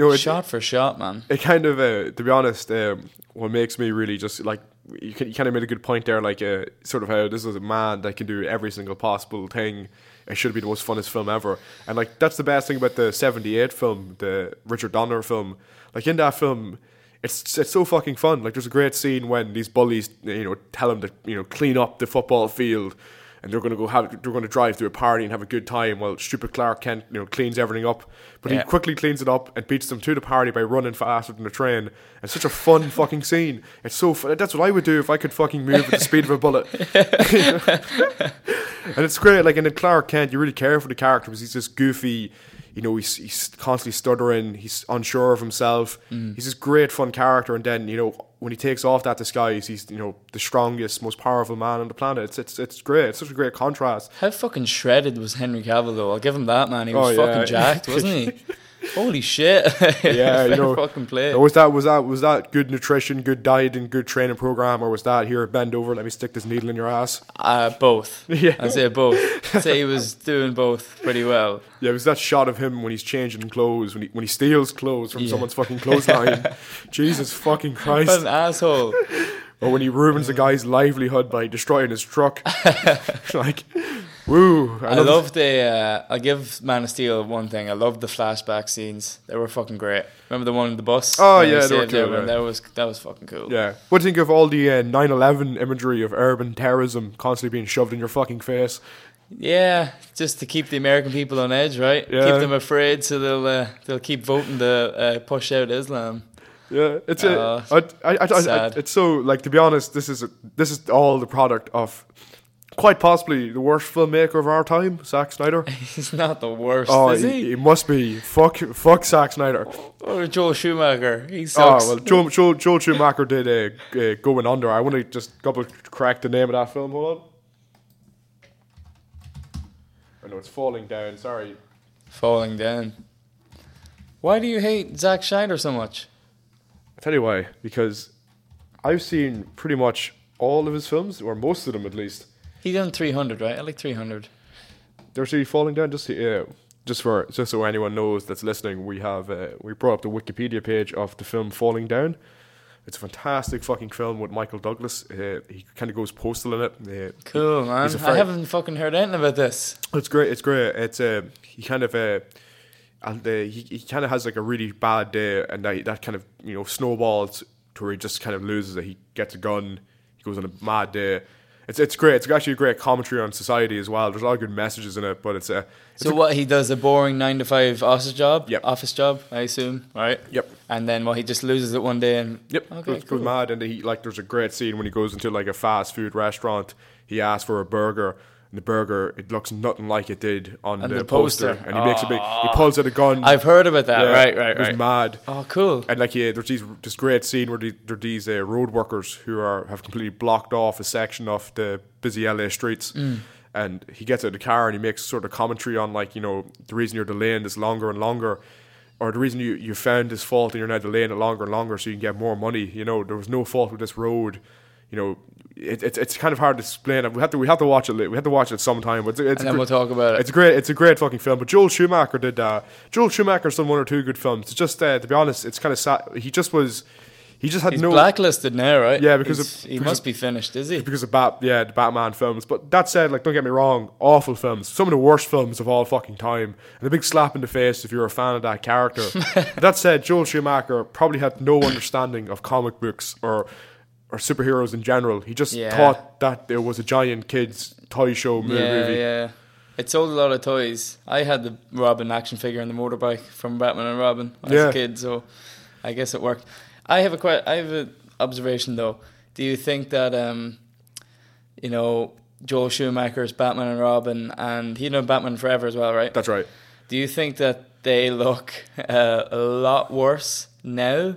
No, it, shot for shot, man. it kind of, uh, to be honest, um, what makes me really just like you, can, you kind of made a good point there, like uh, sort of how this is a man that can do every single possible thing. It should be the most funnest film ever, and like that's the best thing about the '78 film, the Richard Donner film. Like in that film, it's it's so fucking fun. Like there's a great scene when these bullies, you know, tell him to you know clean up the football field, and they're gonna go have they're gonna drive through a party and have a good time while stupid Clark Kent you know cleans everything up, but Yeah. he quickly cleans it up and beats them to the party by running faster than the train. It's such a fun fucking scene. It's so that's what I would do if I could fucking move at the speed of a bullet. and it's great. Like, and then Clark Kent, you really care for the character because he's just goofy. You know, he's, he's constantly stuttering. He's unsure of himself. Mm. He's this great, fun character. And then, you know, when he takes off that disguise, he's you know the strongest, most powerful man on the planet. It's it's it's great. It's such a great contrast. How fucking shredded was Henry Cavill though? I'll give him that, man. He Oh, was yeah. fucking jacked, wasn't he? Holy shit! Yeah, you know, fucking play. Was that was that was that good nutrition, good diet, and good training program, or was that here bend over, let me stick this needle in your ass? Uh, both. Yeah. I'd say both. I'd say he was doing both pretty well. Yeah, it was that shot of him when he's changing clothes, when he when he steals clothes from Yeah. someone's fucking clothesline. Jesus fucking What Christ! an asshole. Or when he ruins a guy's livelihood by destroying his truck. like, woo! I love the. Uh, I'll give Man of Steel one thing. I love the flashback scenes. They were fucking great. Remember the one in the bus? Oh, yeah, they were cool, yeah. That was that was fucking cool. Yeah. What do you think of all the uh, 9/11 imagery of urban terrorism constantly being shoved in your fucking face? Yeah, just to keep the American people on edge, right? Yeah. Keep them afraid, so they'll uh, they'll keep voting to uh, push out Islam. Yeah, it's Oh, a, I, I, I, I, it's so like to be honest, this is a, this is all the product of quite possibly the worst filmmaker of our time, Zack Snyder. He's not the worst, Oh, is he, he? must be. Fuck, fuck Zack Snyder. Or Joel Schumacher. He sucks. Oh well, Joel, Joel, Joel Schumacher did uh, uh, Going Under. I want to just double correct the name of that film. Hold on. I know it's falling down. Sorry. Falling down. Why do you hate Zack Snyder so much? I'll tell you why. Because I've seen pretty much all of his films, or most of them at least. He done 300, right? I like 300. They're actually falling down. Just yeah, just for just so anyone knows that's listening, we have uh, we brought up the Wikipedia page of the film Falling Down. It's a fantastic fucking film with Michael Douglas. Uh, he kind of goes postal in it. Uh, Cool, man. he's I haven't fucking heard anything about this. It's great. It's great. It's uh, he kind of uh, and uh, he he kind of has like a really bad day, and that that kind of you know snowballs to where he just kind of loses it. He gets a gun. He goes on a mad day. It's it's great. It's actually a great commentary on society as well. There's a lot of good messages in it, but it's a it's So a, what he does a boring nine to five office job? Yep. Office job, I assume, right? Yep. And then what he just loses it one day and Yep, Okay, goes, cool. goes mad, and he like there's a great scene when he goes into like a fast food restaurant. He asks for a burger, and the burger it looks nothing like it did on On the, the poster. poster. and he makes a big. He pulls out a gun. I've heard about that. Yeah, right, right, It was mad. Oh, cool. And like yeah, there's these this great scene where the, there are these uh, road workers who are have completely blocked off a section of the busy LA streets. Mm. And he gets out of the car and he makes sort of commentary on like you know the reason you're delaying this longer and longer, or the reason you you found this fault and you're now delaying it longer and longer so you can get more money. You know there was no fault with this road. You know it, it's it's kind of hard to explain. We have to we have to watch it. We have to watch it sometime. But it's, it's And then gr- we'll talk about it. it's a great, it's a great fucking film. But Joel Schumacher did that. Joel Schumacher's done one or two good films. It's just, uh, to be honest, it's kind of sad. He just was, he just had He's no blacklisted now, right? Yeah, because of- he because must be finished, is he? because of Bat, yeah, the Batman films. But that said, like, don't get me wrong, awful films. Some of the worst films of all fucking time, and a big slap in the face if you're a fan of that character. that said, Joel Schumacher probably had no understanding of comic books or or superheroes in general. He just Yeah. thought that there was a giant kids toy show mo- yeah, movie. yeah. It sold a lot of toys. I had the Robin action figure and the motorbike from Batman and Robin as Yeah. a kid, so I guess it worked. I have a que- I have an observation though. Do you think that um, you know, Joel Schumacher's Batman and Robin, and he done Batman Forever as well, right? That's right. Do you think that they look uh, a lot worse now.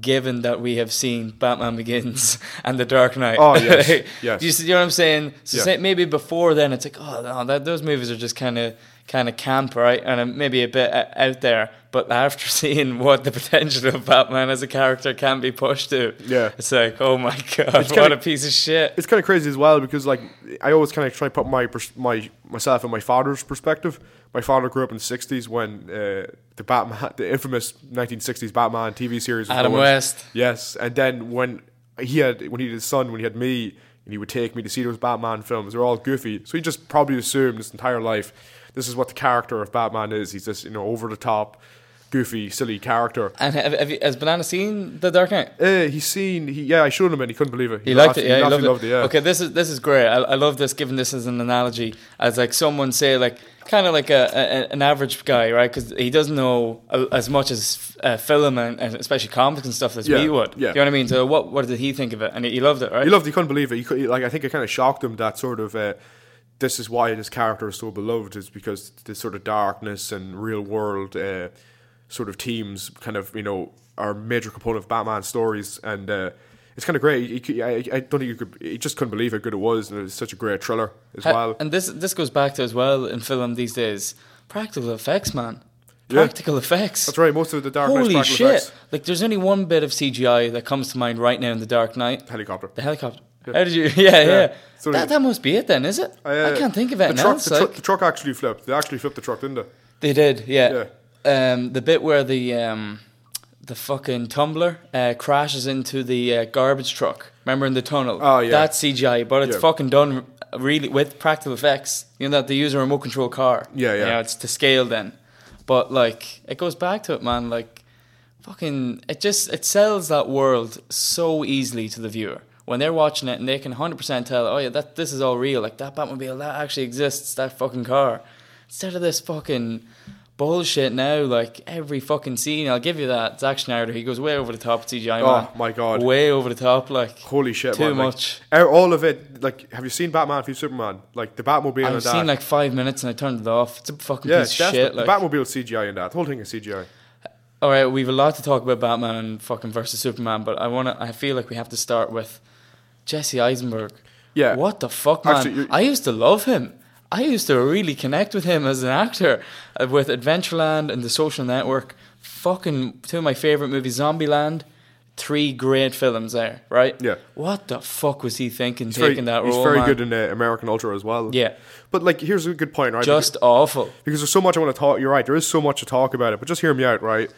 Given that we have seen Batman Begins and The Dark Knight, Oh, yes, yes. you, see- you know what I'm saying? So Yeah. say, maybe before then, it's like, oh no, that, those movies are just kind of kind of camp, right? And uh, maybe a bit uh, out there. But after seeing what the potential of Batman as a character can be pushed to, Yeah. it's like, oh my god, It's what kinda- a piece of shit. it's kind of crazy as well because like I always kind of try to put my my myself in my father's perspective. My father grew up in the '60s when uh, the Batman, the infamous 1960s Batman TV series. Was Adam going. West. Yes, and then when he had when he had his son, when he had me, and he would take me to see those Batman films. They're all goofy, so he just probably assumed his entire life this is what the character of Batman is. He's just you know over the top, goofy, silly character. And have, have you, has Banana seen The Dark Knight? Uh, he's seen, he, yeah, I showed him and he couldn't believe it. He liked it, yeah. He loved absolutely it. it, yeah. Okay, this is this is great. I, I love this. Given this as an analogy, as like someone say, like kind of like a, a an average guy, right? Because he doesn't know a, as much as uh, film and, and especially comics and stuff as Yeah, we would. yeah. You know what I mean? So what what did he think of it? And he, he loved it, right? He loved. He couldn't believe it. He, could, he- like I think it kind of shocked him that sort of. Uh, this is why this character is so beloved is because this sort of darkness and real world uh, sort of themes kind of you know are a major component of Batman stories and. Uh, it's kind of great. I, don't think you could. He just couldn't believe how good it was, and it was such a great thriller as Ha- well. And this this goes back to as well in film these days. Practical effects, man. Yeah. Practical effects. That's right. Most of the Dark Knight's Holy practical shit! effects. Like, there's only one bit of CGI that comes to mind right now in The Dark Knight. Helicopter. The helicopter. How did you? Yeah, yeah. So that, that must be it then, is it? Uh, I can't think of it the now. truck, It's the, like- the truck actually flipped. They actually flipped the truck, didn't they? They did, yeah. Um, the bit where the um, the fucking tumbler uh, crashes into the uh, garbage truck. Remember in the tunnel? Oh, yeah. That's CGI, but it's Yeah. fucking done really with practical effects. You know that they use a remote control car. Yeah, yeah. You know, it's to scale then, but like it goes back to it, man. Like fucking, it just it sells that world so easily to the viewer. When they're watching it and they can 100% tell, oh yeah, that this is all real. Like that Batmobile, that actually exists. That fucking car. Instead of this fucking bullshit now, like every fucking scene, I'll give you that. Zack Snyder, he goes way over the top CGI, Oh, man. my God. Way over the top, like. Holy shit! Too man. Much. uh, all of it. Like, have you seen Batman v Superman? Like the Batmobile and I've that. seen like five minutes and I turned it off. It's a fucking yeah, piece of shit. the, Like. the Batmobile CGI in that. The whole thing is CGI. All right, we've a lot to talk about Batman and fucking versus Superman, but I want to. I feel like we have to start with Jesse Eisenberg. Yeah. What the fuck, man? Actually, I used to love him. I used to really connect with him as an actor uh, with Adventureland and The Social Network. Fucking two of my favorite movies, Zombieland. Three great films there, right? Yeah. What the fuck was he thinking He's taking very, that role? he's very man? good in uh, American Ultra as well. Yeah. But like, here's a good point, right? Just awful. because, because there's so much I want to talk. You're right. There is so much to talk about it, but just hear me out, right?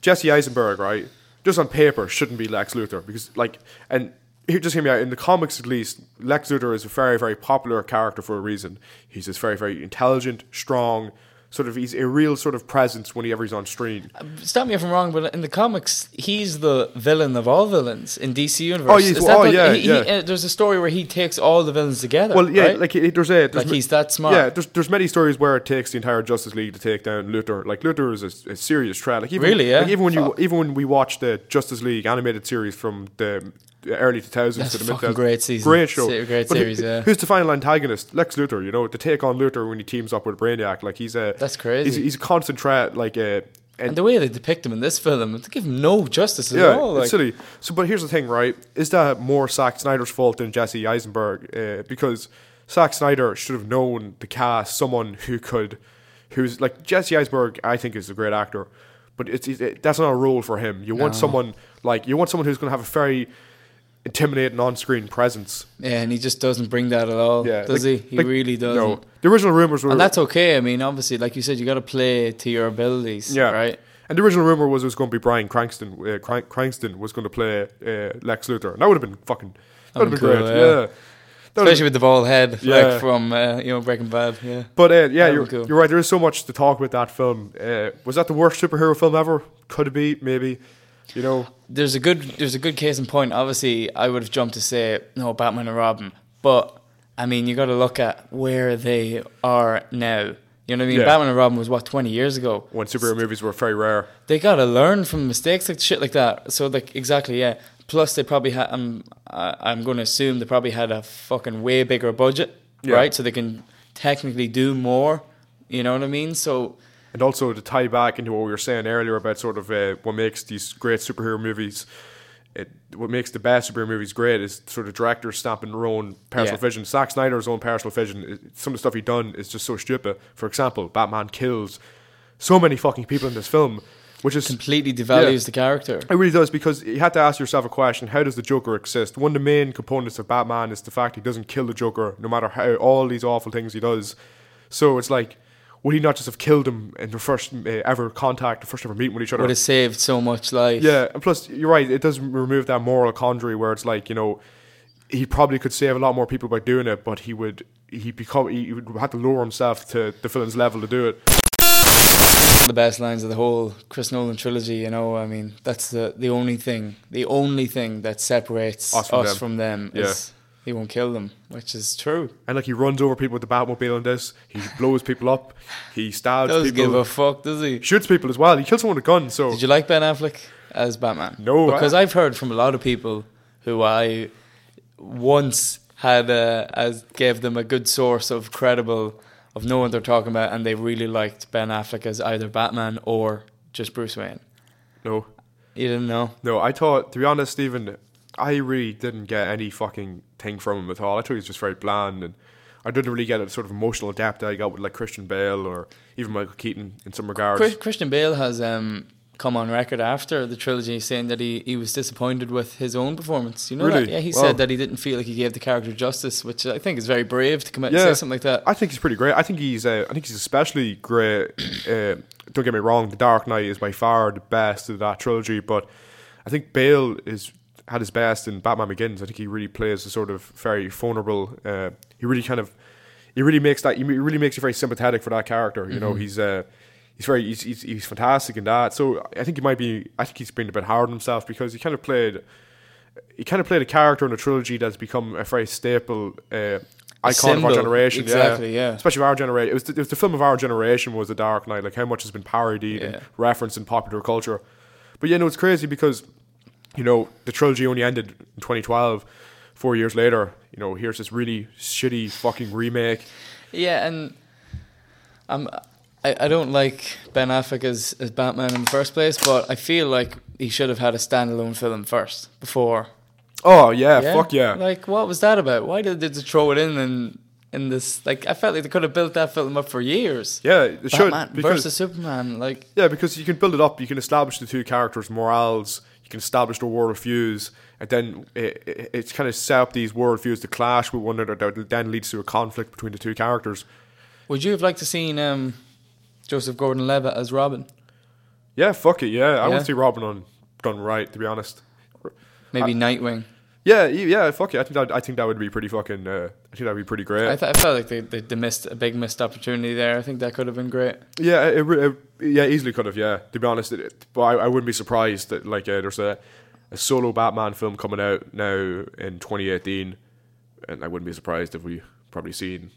Jesse Eisenberg, right? Just on paper, shouldn't be Lex Luthor because, like, and just hear me out. In the comics, at least, Lex Luthor is a very, very popular character for a reason. He's just very, very intelligent, strong. Sort of, he's a real sort of presence whenever he's on screen. Stop me if I'm wrong, but in the comics, he's the villain of all villains in DC universe. Oh, well, oh, the- yeah, he- he- yeah. uh, there's a story where he takes all the villains together. Well, yeah, right? like it, there's a there's Like ma- he's that smart. Yeah, there's there's many stories where it takes the entire Justice League to take down Luthor. Like Luthor is a, a serious threat. Like even, Really, yeah? Like even when Fuck. you even when we watched the Justice League animated series from the early 2000s That's to the mid fucking 2000s, great season. great show, great But who- series, yeah. Who's the final antagonist? Lex Luthor. You know, to take on Luthor when he teams up with Brainiac. Like he's a That's crazy. He's, he's a constant threat. Like uh, and and the way they depict him in this film, they give him no justice at yeah, all. Like, it's silly. So, but here's the thing, right? Is that more Zack Snyder's fault than Jesse Eisenberg? Uh, because Zack Snyder should have known to cast someone who could, who's like Jesse Eisenberg. I think is a great actor, but it's it, that's not a role for him. You want someone like you want someone who's going to have a very intimidating on-screen presence. yeah, and he just doesn't bring that at all, Yeah, does like- he? He like, really doesn't. No, the original rumors were And that's okay. I mean, obviously, like you said, you got to play to your abilities, Yeah. right? And the original rumor was it was going to be Bryan Cranston. Uh, Crank, Cranston was going to play uh, Lex Luthor, and that would have been fucking. That would have been That'd great. yeah. yeah. That Especially with the bald head, Yeah. like from uh, you know Breaking Bad. Yeah, But uh, yeah, you're, cool. you're right. There is so much to talk about that film. Uh, was that the worst superhero film ever? Could it be? Maybe. You know. there's a good there's a good case in point. Obviously, I would have jumped to say no, Batman and Robin, but I mean, you got to look at where they are now. You know what I mean? Yeah. Batman and Robin was what twenty years ago. When superhero movies were very rare. They got to learn from mistakes like shit like that. So like exactly, yeah. Plus, they probably had. I'm I'm going to assume they probably had a fucking way bigger budget, Yeah. right? So they can technically do more. You know what I mean? So and also to tie back into what we were saying earlier about sort of uh, what makes these great superhero movies. It, what makes the best superhero movies great is sort of directors stamping their own personal Yeah. vision. Zack Snyder's own personal vision. Some of the stuff he done is just so stupid. For example, Batman kills so many fucking people in this film, which is Completely devalues Yeah. the character. it really does because you had to ask yourself a question: How does the Joker exist? One of the main components of Batman is the fact he doesn't kill the Joker, no matter how all these awful things he does. So it's like, would he not just have killed him in their first uh, ever contact, the first ever meeting with each other? Would have saved so much life. Yeah, and plus you're right. It does remove that moral quandary where it's like you know, he probably could save a lot more people by doing it, but he would he become he would have to lower himself to the villain's level to do it. One of the best lines of the whole Chris Nolan trilogy. You know, I mean, that's the the only thing, the only thing that separates Us us from from them. them, is he won't kill them, which is true. And like he runs over people with the Batmobile in this. He blows people up. He stabs Doesn't people. give a fuck, does he? shoots people as well. He kills someone with a gun. So Did you like Ben Affleck as Batman? No, because I- I've heard from a lot of people who I once had uh, as gave them a good source of credible of knowing what they're talking about, and they really liked Ben Affleck as either Batman or just Bruce Wayne. no, You didn't know? no. I thought, to be honest, Stephen, I really didn't get any fucking thing from him at all. I thought he was just very bland, and I didn't really get a sort of emotional depth that I got with like Christian Bale or even Michael Keaton in some regards. Christian Bale has um, come on record after the trilogy saying that he, he was disappointed with his own performance. You know Really? that? Yeah, he Wow. said that he didn't feel like he gave the character justice, which I think is very brave to come out Yeah. and say something like that. I think he's pretty great. I think he's. Uh, I think he's especially great. Uh, don't get me wrong. The Dark Knight is by far the best of that trilogy, but I think Bale is had his best in Batman Begins. I think he really plays a sort of very vulnerable. Uh, he really kind of. He really makes that. He really makes you very sympathetic for that character. You know, he's. Uh, He's very he's, he's, he's fantastic in that. So I think he might be. I think he's been a bit hard on himself because he kind of played. He kind of played a character in a trilogy that's become a very staple uh, icon of our generation. Exactly, yeah. Especially of our generation. It was, the, it was the film of our generation was The Dark Knight. Like how much has been parodied Yeah. and referenced in popular culture. But yeah, no, it's crazy because you know the trilogy only ended in 2012. Four years later, you know, here's this really shitty fucking remake. Yeah, and I'm I, I don't like Ben Affleck as, as Batman in the first place, but I feel like he should have had a standalone film first before. Oh yeah, fuck yeah. Like, what was that about? Why did they throw it in and in this? Like, I felt like they could have built that film up for years. yeah, it should Batman because versus Superman, like Yeah, because you can build it up. You can establish the two characters' morals. You can establish the their worldviews, and then it, it, it's kind of set up these world views to clash with one another. That then leads to a conflict between the two characters. would you have liked to seen um, Joseph Gordon-Levitt as Robin? Yeah, fuck it. Yeah, I Yeah. want to see Robin on done right. To be honest. Maybe Nightwing. Yeah, yeah, fuck it. I think that I think that would be pretty fucking. Uh, I think that would be pretty great. I, th- I felt like they, they, they missed a big missed opportunity there. I think that could have been great. Yeah, it, it, yeah, easily could have. Yeah, to be honest, it, it- but I, I wouldn't be surprised that like uh, there's a, a solo Batman film coming out now in 2018, and I wouldn't be surprised if we probably seen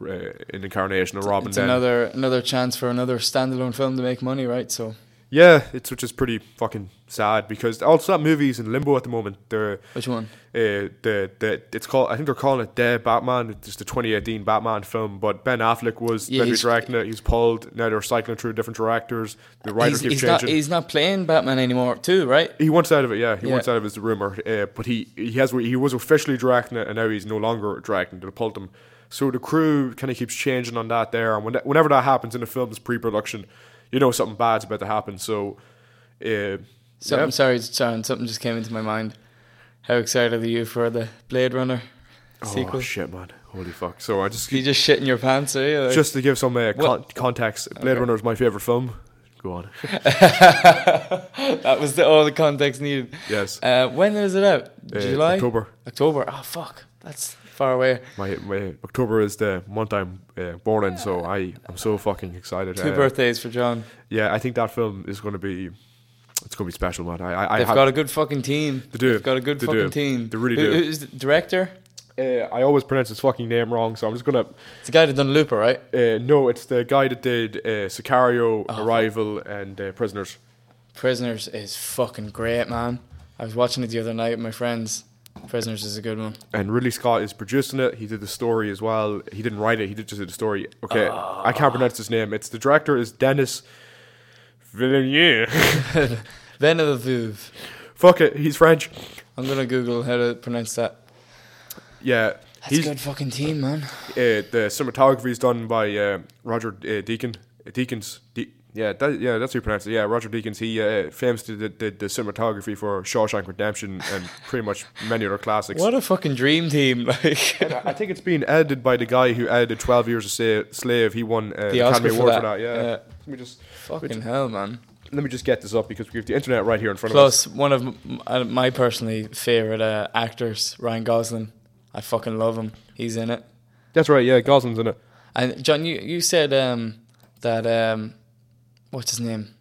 uh, an incarnation of Robin. it's then. another another chance for another standalone film to make money, right? So yeah, it's which is pretty fucking sad because also that movie's in limbo at the moment. They're which one? uh, the the it's called I think they're calling it Dead Batman. It's just the 2018 Batman film, but Ben Affleck was Yeah, meant to be he's- directing it. He's pulled. Now they're cycling through different directors. The writer He's, keeps he's not changing. he's not playing Batman anymore, too, right? He wants out of it, yeah. He Yeah. wants out of his rumor, uh, but he he has he was officially directing it, and now he's no longer directing. They pulled him, so the crew kind of keeps changing on that there. And when that, whenever that happens in a film's pre-production, you know something bad's about to happen. So, uh, Something, yeah. sorry, sorry, something just came into my mind. How excited are you for the Blade Runner sequel? Oh shit, man! Holy fuck! So I just you just shit in your pants, are you? Like- just to give some uh, con- context, Blade Okay. Runner is my favorite film. Go on. that was the, all the context needed. Yes. Uh, when is it out? Uh, July? October. October. Oh, fuck. That's far away. My, my October is the month I'm uh, born in, so I am so fucking excited. Two Uh, birthdays for John. Yeah, I think that film is going to be. It's going to be special, man. I, I, They've got a good fucking team. They do. They've got a good They fucking do. team. They really Who- do. Who's the director? Uh, I always pronounce his fucking name wrong, so I'm just gonna. It's the guy that done Looper, right? Uh, no, it's the guy that did uh, Sicario, Oh. Arrival, and uh, Prisoners. Prisoners is fucking great, man. I was watching it the other night with my friends. Prisoners is a good one. and Ridley Scott is producing it. He did the story as well. He didn't write it. He did just did the story. Okay, I can't pronounce his name. It's the director is Denis Villeneuve. Villeneuve. Fuck it, he's French. I'm gonna Google how to pronounce that. Yeah, That's he's a good fucking team, man. uh, the cinematography is done by uh, Roger uh, Deacon. Deacons. De- yeah, that, yeah, that's how you pronounce it. Yeah, Roger Deakins. He uh, famously did, did the cinematography for Shawshank Redemption and pretty much many other classics. What a fucking dream team! Like, I think it's being edited by the guy who edited Twelve Years a Slave. He won uh, the Academy for Award that. for that. Yeah. Let me just Fucking hell, man. let me just get this up because we have the internet right here in front of us. Plus, one of uh, my personally favorite uh, actors, Ryan Gosling. I fucking love him. He's in it. That's right. Yeah, Gosling's in it. And John, you you said um, that um, what's his name?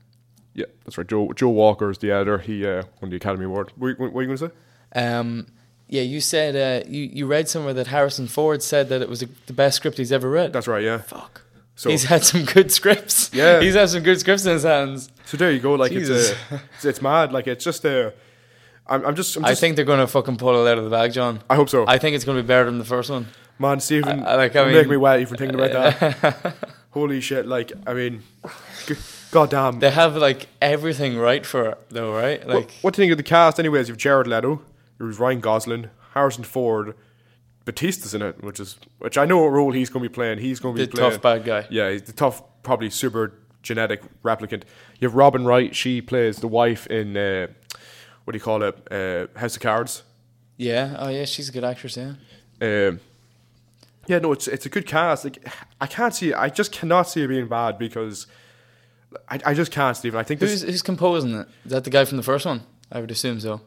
Yeah, that's right. Joe Joe Walker is the editor. He uh, won the Academy Award. What, what, what are you going to say? Um, yeah, you said uh, you you read somewhere that Harrison Ford said that it was the best script he's ever read. That's right. Yeah. Fuck. So he's had some good scripts. Yeah. he's had some good scripts in his hands. so there you go. Like Jesus. it's, uh, it's it's mad. Like it's just uh, I'm I'm just I'm I think they're gonna fucking pull it out of the bag, John. I hope so. I think it's gonna be better than the first one. Man, Stephen, I- I like you he- make me wet even thinking about that. Holy shit! Like I mean, goddamn. They have like everything right for it, though, right? Like what do you think of the cast? Anyways, you've Jared Leto, there's Ryan Gosling, Harrison Ford, Batista's in it, which is which I know what role he's going to be playing. He's going to the be playing. tough bad guy. Yeah, he's the tough, probably super genetic replicant. You have Robin Wright. She plays the wife in uh, what do you call it? Uh, House of Cards. Yeah. Oh yeah, she's a good actress. Yeah. Um, yeah, no, it's it's a good cast. Like I can't see, I just cannot see it being bad because I, I just can't, Stephen. I think. Who's who's composing it? Is that the guy from the first one? I would assume so.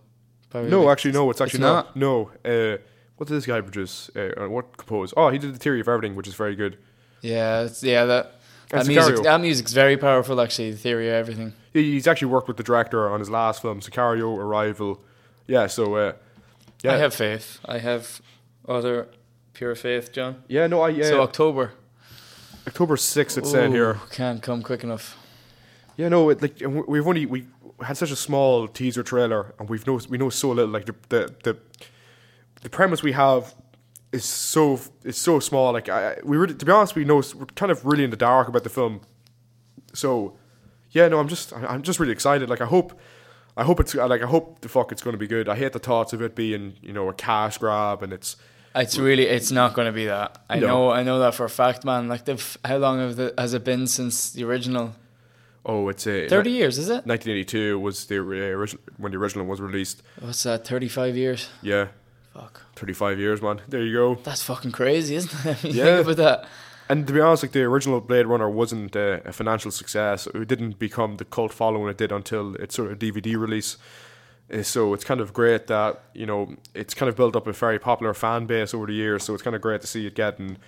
Probably. No, actually, no. It's actually It's not. No. Uh, what did this guy produce? Uh, what compose? Oh, he did the Theory of Everything, which is very good. Yeah. It's, yeah. That. That music, that music's very powerful, actually. The theory of everything. He- He's actually worked with the director on his last film, Sicario, Arrival. Yeah, so uh, yeah, I have faith. I have other pure faith, John. yeah, no, I yeah. So October. October sixth, it's saying here. Can't come quick enough. Yeah, no, it, like we- we've only we had such a small teaser trailer, and we've know we know so little. Like the the the, the premise we have is so is so small. Like I, we really, to be honest, we know we're kind of really in the dark about the film. So, yeah, no, I'm just I'm just really excited. Like I hope. I hope it's like I hope the fuck it's going to be good. I hate the thoughts of it being you know a cash grab and it's It's really, it's not going to be that. I No. know, I know that for a fact, man. Like, the how long have the, has it been since the original? Oh it's a Thirty years, is it? 1982 was the original when the original was released. What's that? Thirty-five years. Yeah, Fuck, 35 years, man. There you go. that's fucking crazy, isn't it? Yeah. Think about that. And to be honest, like the original Blade Runner wasn't uh, a financial success. It didn't become the cult following it did until its sort of DVD release. Uh, so it's kind of great that you know it's kind of built up a very popular fan base over the years. So it's kind of great to see it getting,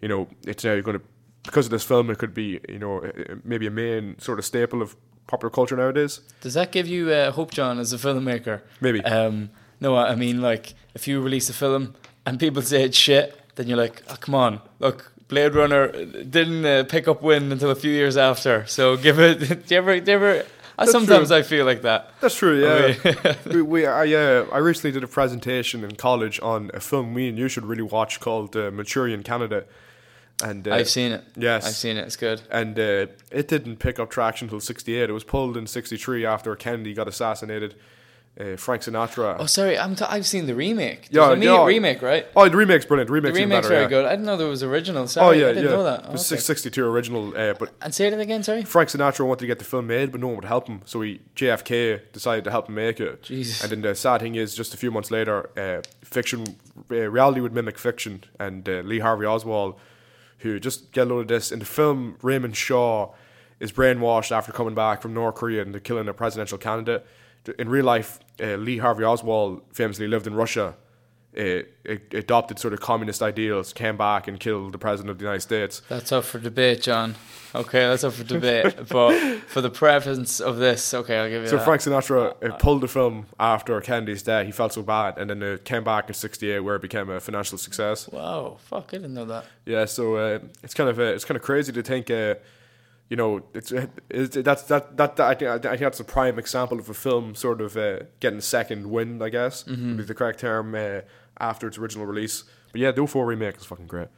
you know, it's now going to because of this film. It could be you know uh, maybe a main sort of staple of popular culture nowadays. Does that give you uh, hope, John, as a filmmaker? Maybe. Um, no, I mean, like, if you release a film and people say it's shit, then you're like, oh, come on, look, Blade Runner didn't uh, pick up wind until a few years after. So give it. do you ever? Do you ever? I, That's sometimes true. I feel like that. That's true. Yeah. Okay. we, we I uh, I recently did a presentation in college on a film me and you should really watch called uh, Canada, and uh, I've seen it. yes. I've seen it. It's good. and uh, it didn't pick up traction until '68. It was pulled in '63 after Kennedy got assassinated. Uh, Frank Sinatra. Oh, sorry. I'm t- I've seen the remake. Yeah, There's a yeah. remake, right? Oh, the remake's brilliant. The The remake's, even remake's better, very yeah. good. I didn't know there was original. Oh yeah, I didn't yeah. know that. It was Okay. 62 original, uh, but And say it again. Sorry. Frank Sinatra wanted to get the film made, but no one would help him. So he JFK decided to help him make it. Jesus. And then the sad thing is, just a few months later, uh, fiction, uh, reality would mimic fiction, and uh, Lee Harvey Oswald, who just get a load of this in the film, Raymond Shaw is brainwashed after coming back from North Korea and killing a presidential candidate. In real life, uh, Lee Harvey Oswald famously lived in Russia. Uh, adopted sort of communist ideals, came back and killed the president of the United States. That's up for debate, John. Okay, that's up for debate. but for the preference of this, okay, I'll give you So that. Frank Sinatra uh, pulled the film after Kennedy's death. He felt so bad, and then it came back in '68, where it became a financial success. wow, fuck, I didn't know that. Yeah, so uh, it's kind of uh, it's kind of crazy to think uh, you know, it's, it's that's that, that that I think I think that's a prime example of a film sort of uh, getting a second wind. I guess Mm-hmm. would be the correct term uh, after its original release. But yeah, Do Four remake is fucking great.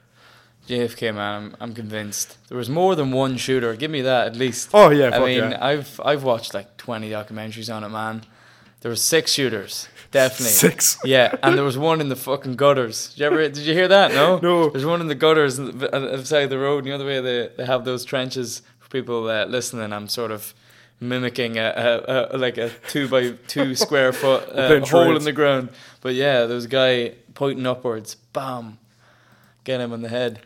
JFK, man, I'm, I'm convinced. There was more than one shooter. Give me that at least. Oh yeah, I mean, yeah. I've I've watched like 20 documentaries on it, man. There were six shooters, definitely. Six. Yeah, and there was one in the fucking gutters. Did you ever? Did you hear that? No. No. There's one in the gutters on the on the side of the road. You know the way they, they have those trenches for people uh, listening. I'm sort of mimicking a, a, a like a two by two square foot uh, hole in the ground. But yeah, there was a guy pointing upwards. Bam. Get him on the head.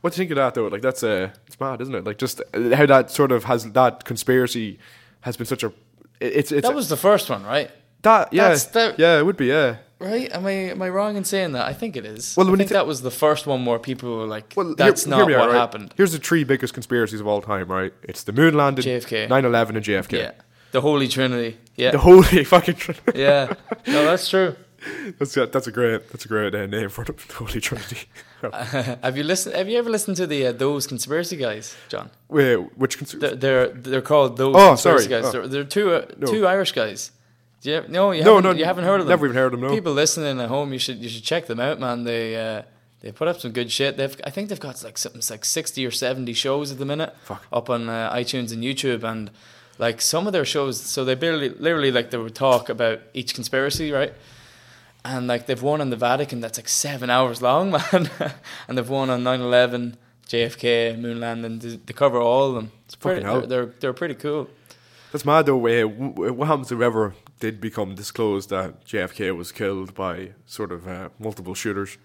What do you think of that though? Like that's uh, it's mad, isn't it? Like just how that sort of has that conspiracy has been such a. It's it's That was the first one, right? that yeah that's the- yeah it would be yeah. Right? Am I am I wrong in saying that? I think it is. Well, I when you think thi- that was the first one where people were like, Well, "That's hear- not me out, what right? happened." Here's the three biggest conspiracies of all time, right? It's the moon landing, JFK. 9/11, and JFK. Yeah, the Holy Trinity. Yeah, The holy fucking. Trinity. yeah. No, that's true. that's a, that's a great that's a great uh, name for the Holy Trinity. have you listened? Have you ever listened to the uh, those conspiracy guys, John? Wait, which cons- They're they're, they're called those Oh, conspiracy sorry. guys. Oh. They're, they're two uh, No. two Irish guys. Do you, no, you No, haven't, no, you haven't heard of them. never even heard of them, no. People listening at home, you should you should check them out, man. They uh, they put up some good shit. They've I think they've got like something like sixty or seventy shows at the minute Fuck. up on uh, iTunes and YouTube, and like some of their shows. So they barely literally like they would talk about each conspiracy, right? And like they've one on the Vatican that's like seven hours long, man. and they've one on 9-11, JFK, moon landing. They, cover all of them. It's pretty. They're, they're they're pretty cool. That's mad though. Uh, what happens if ever did become disclosed that JFK was killed by sort of uh, multiple shooters?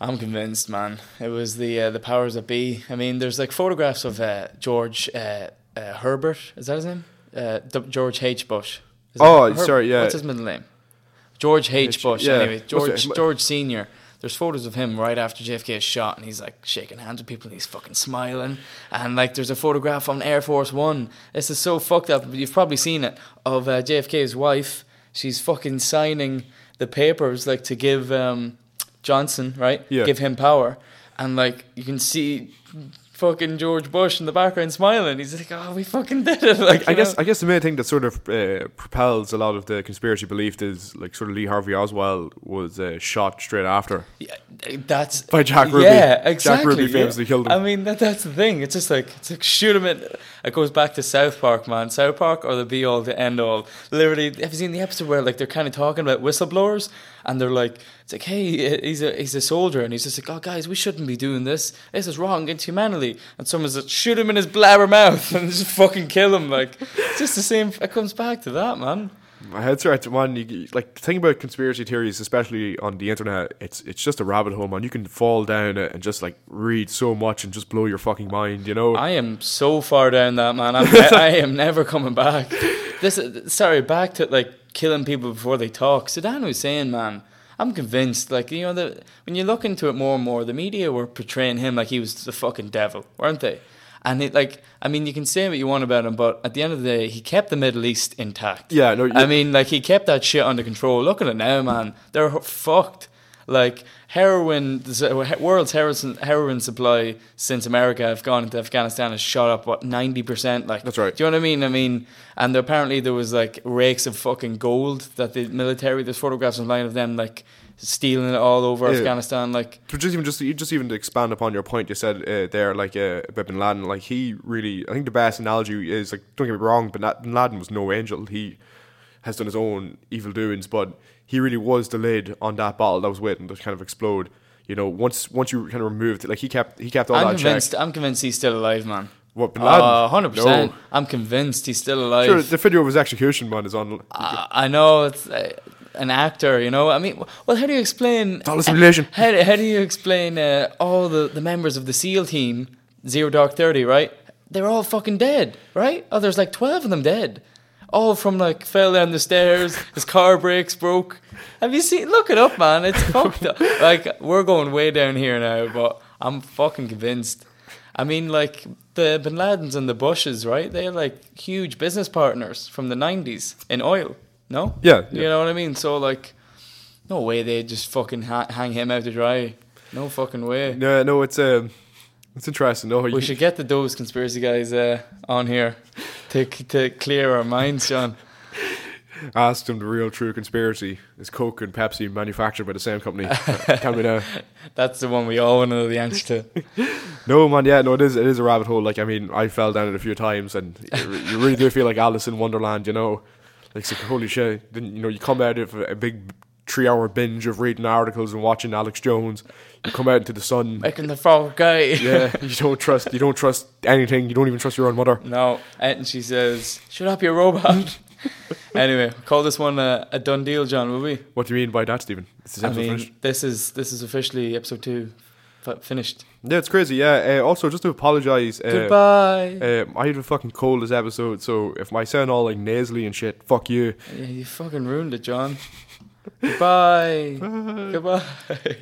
I'm convinced, man. It was the uh, the powers that be. I mean, there's like photographs of uh, George uh, uh, Herbert. Is that his name? Uh, D- George H. Bush. Is Oh, sorry, yeah. What's his middle name? George H. H- Bush. yeah. Anyway, George George Senior. There's photos of him right after JFK is shot, and he's like shaking hands with people, and he's fucking smiling. And like, there's a photograph on Air Force One. This is so fucked up. But you've probably seen it of uh, JFK's wife. She's fucking signing the papers like to give um, Johnson right, Yeah. give him power, and like you can see fucking George Bush in the background smiling. He's like, "Oh, we fucking did it!" Like, I guess know? I guess the main thing that sort of uh, propels a lot of the conspiracy belief is like sort of Lee Harvey Oswald was uh, shot straight after. Yeah, that's By Jack Ruby. Yeah, exactly. Jack. Ruby yeah. famously killed him. I mean, that, that's the thing. It's just like it's like shoot him in. It goes back to South Park, man. South Park or the be all, the end all. Literally, have you seen the episode where like they're kind of talking about whistleblowers and they're like, it's like, hey, he's a he's a soldier, and he's just like, oh guys, we shouldn't be doing this. This is wrong humanity. And someone's like, shoot him in his blabber mouth and just fucking kill him. Like, it's just the same. It comes back to that, man. My head's right, man. You, like the thing about conspiracy theories, especially on the internet, it's it's just a rabbit hole, man. You can fall down it and just like read so much and just blow your fucking mind, you know. I am so far down that man. I'm ne- I am never coming back. This sorry, back to like killing people before they talk. Saddam Hussein, man. I'm convinced. Like you know, the when you look into it more and more, the media were portraying him like he was the fucking devil, weren't they? And it like, I mean, you can say what you want about him, but at the end of the day, he kept the Middle East intact. Yeah, no, I mean, like he kept that shit under control. Look at it now, man. They're fucked. Like heroin, the world's heroin heroin supply since America have gone into Afghanistan has shot up what ninety percent. Like That's right. Do you know what I mean? I mean, and apparently there was like rakes of fucking gold that the military. There's photographs online of them like stealing it all over Yeah. Afghanistan. Like But just even just just even to expand upon your point you said uh, there, like uh, about Bin Laden, like he really, I think the best analogy is like, don't get me wrong, but Bin Laden was no angel. He has done his own evil doings, but he really was the lid on that bottle that was waiting to kind of explode. You know, once once you kind of removed it, like he kept he kept all I'm that convinced. check. I'm convinced he's still alive, man. What Bin Laden? Uh, hundred percent. No. I'm convinced he's still alive. Sure, the video of his execution, man, is on. I I know it's uh, an actor, you know. I mean, well, how do you explain? Dollar simulation. How, how do you explain uh, all the, the members of the SEAL team, Zero Dark Thirty, right? They're all fucking dead, right? Oh, there's like twelve of them dead, all from like fell down the stairs. His car brakes broke. Have you seen? Look it up, man. It's fucked up. Like we're going way down here now, but I'm fucking convinced. I mean, like the Bin Ladens and the Bushes, right? They're like huge business partners from the '90s in oil. No, Yeah, you yeah. know what I mean. So like, no way they just fucking ha- hang him out to dry. No fucking way. No, no, it's um, It's interesting. No, We you, should get the those conspiracy guys uh, on here to to clear our minds, John. ask them the real true conspiracy is Coke and Pepsi manufactured by the same company. Tell me now. That's the one we all want to know the answer to. No man, yeah, no, it is. It is a rabbit hole. Like I mean, I fell down it a few times, and you really do feel like Alice in Wonderland. You know, like it's like, holy shit. Then you know you come out of a big three-hour binge of reading articles and watching Alex Jones. You come out into the sun. Making the frog guy. Yeah, you don't trust. You don't trust anything. You don't even trust your own mother. No, and she says, "Shut up, you robot." anyway, call this one a, a done deal, John. Will we? What do you mean by that, Stephen? Is this I mean, finished? this is this is officially episode two f- finished. Yeah, it's crazy. Yeah. Uh, also, just to apologize. Uh, Goodbye. Uh, I had a fucking cold this episode, so if my sound all like nasally and shit, fuck you. yeah, you fucking ruined it, John. Goodbye. Goodbye.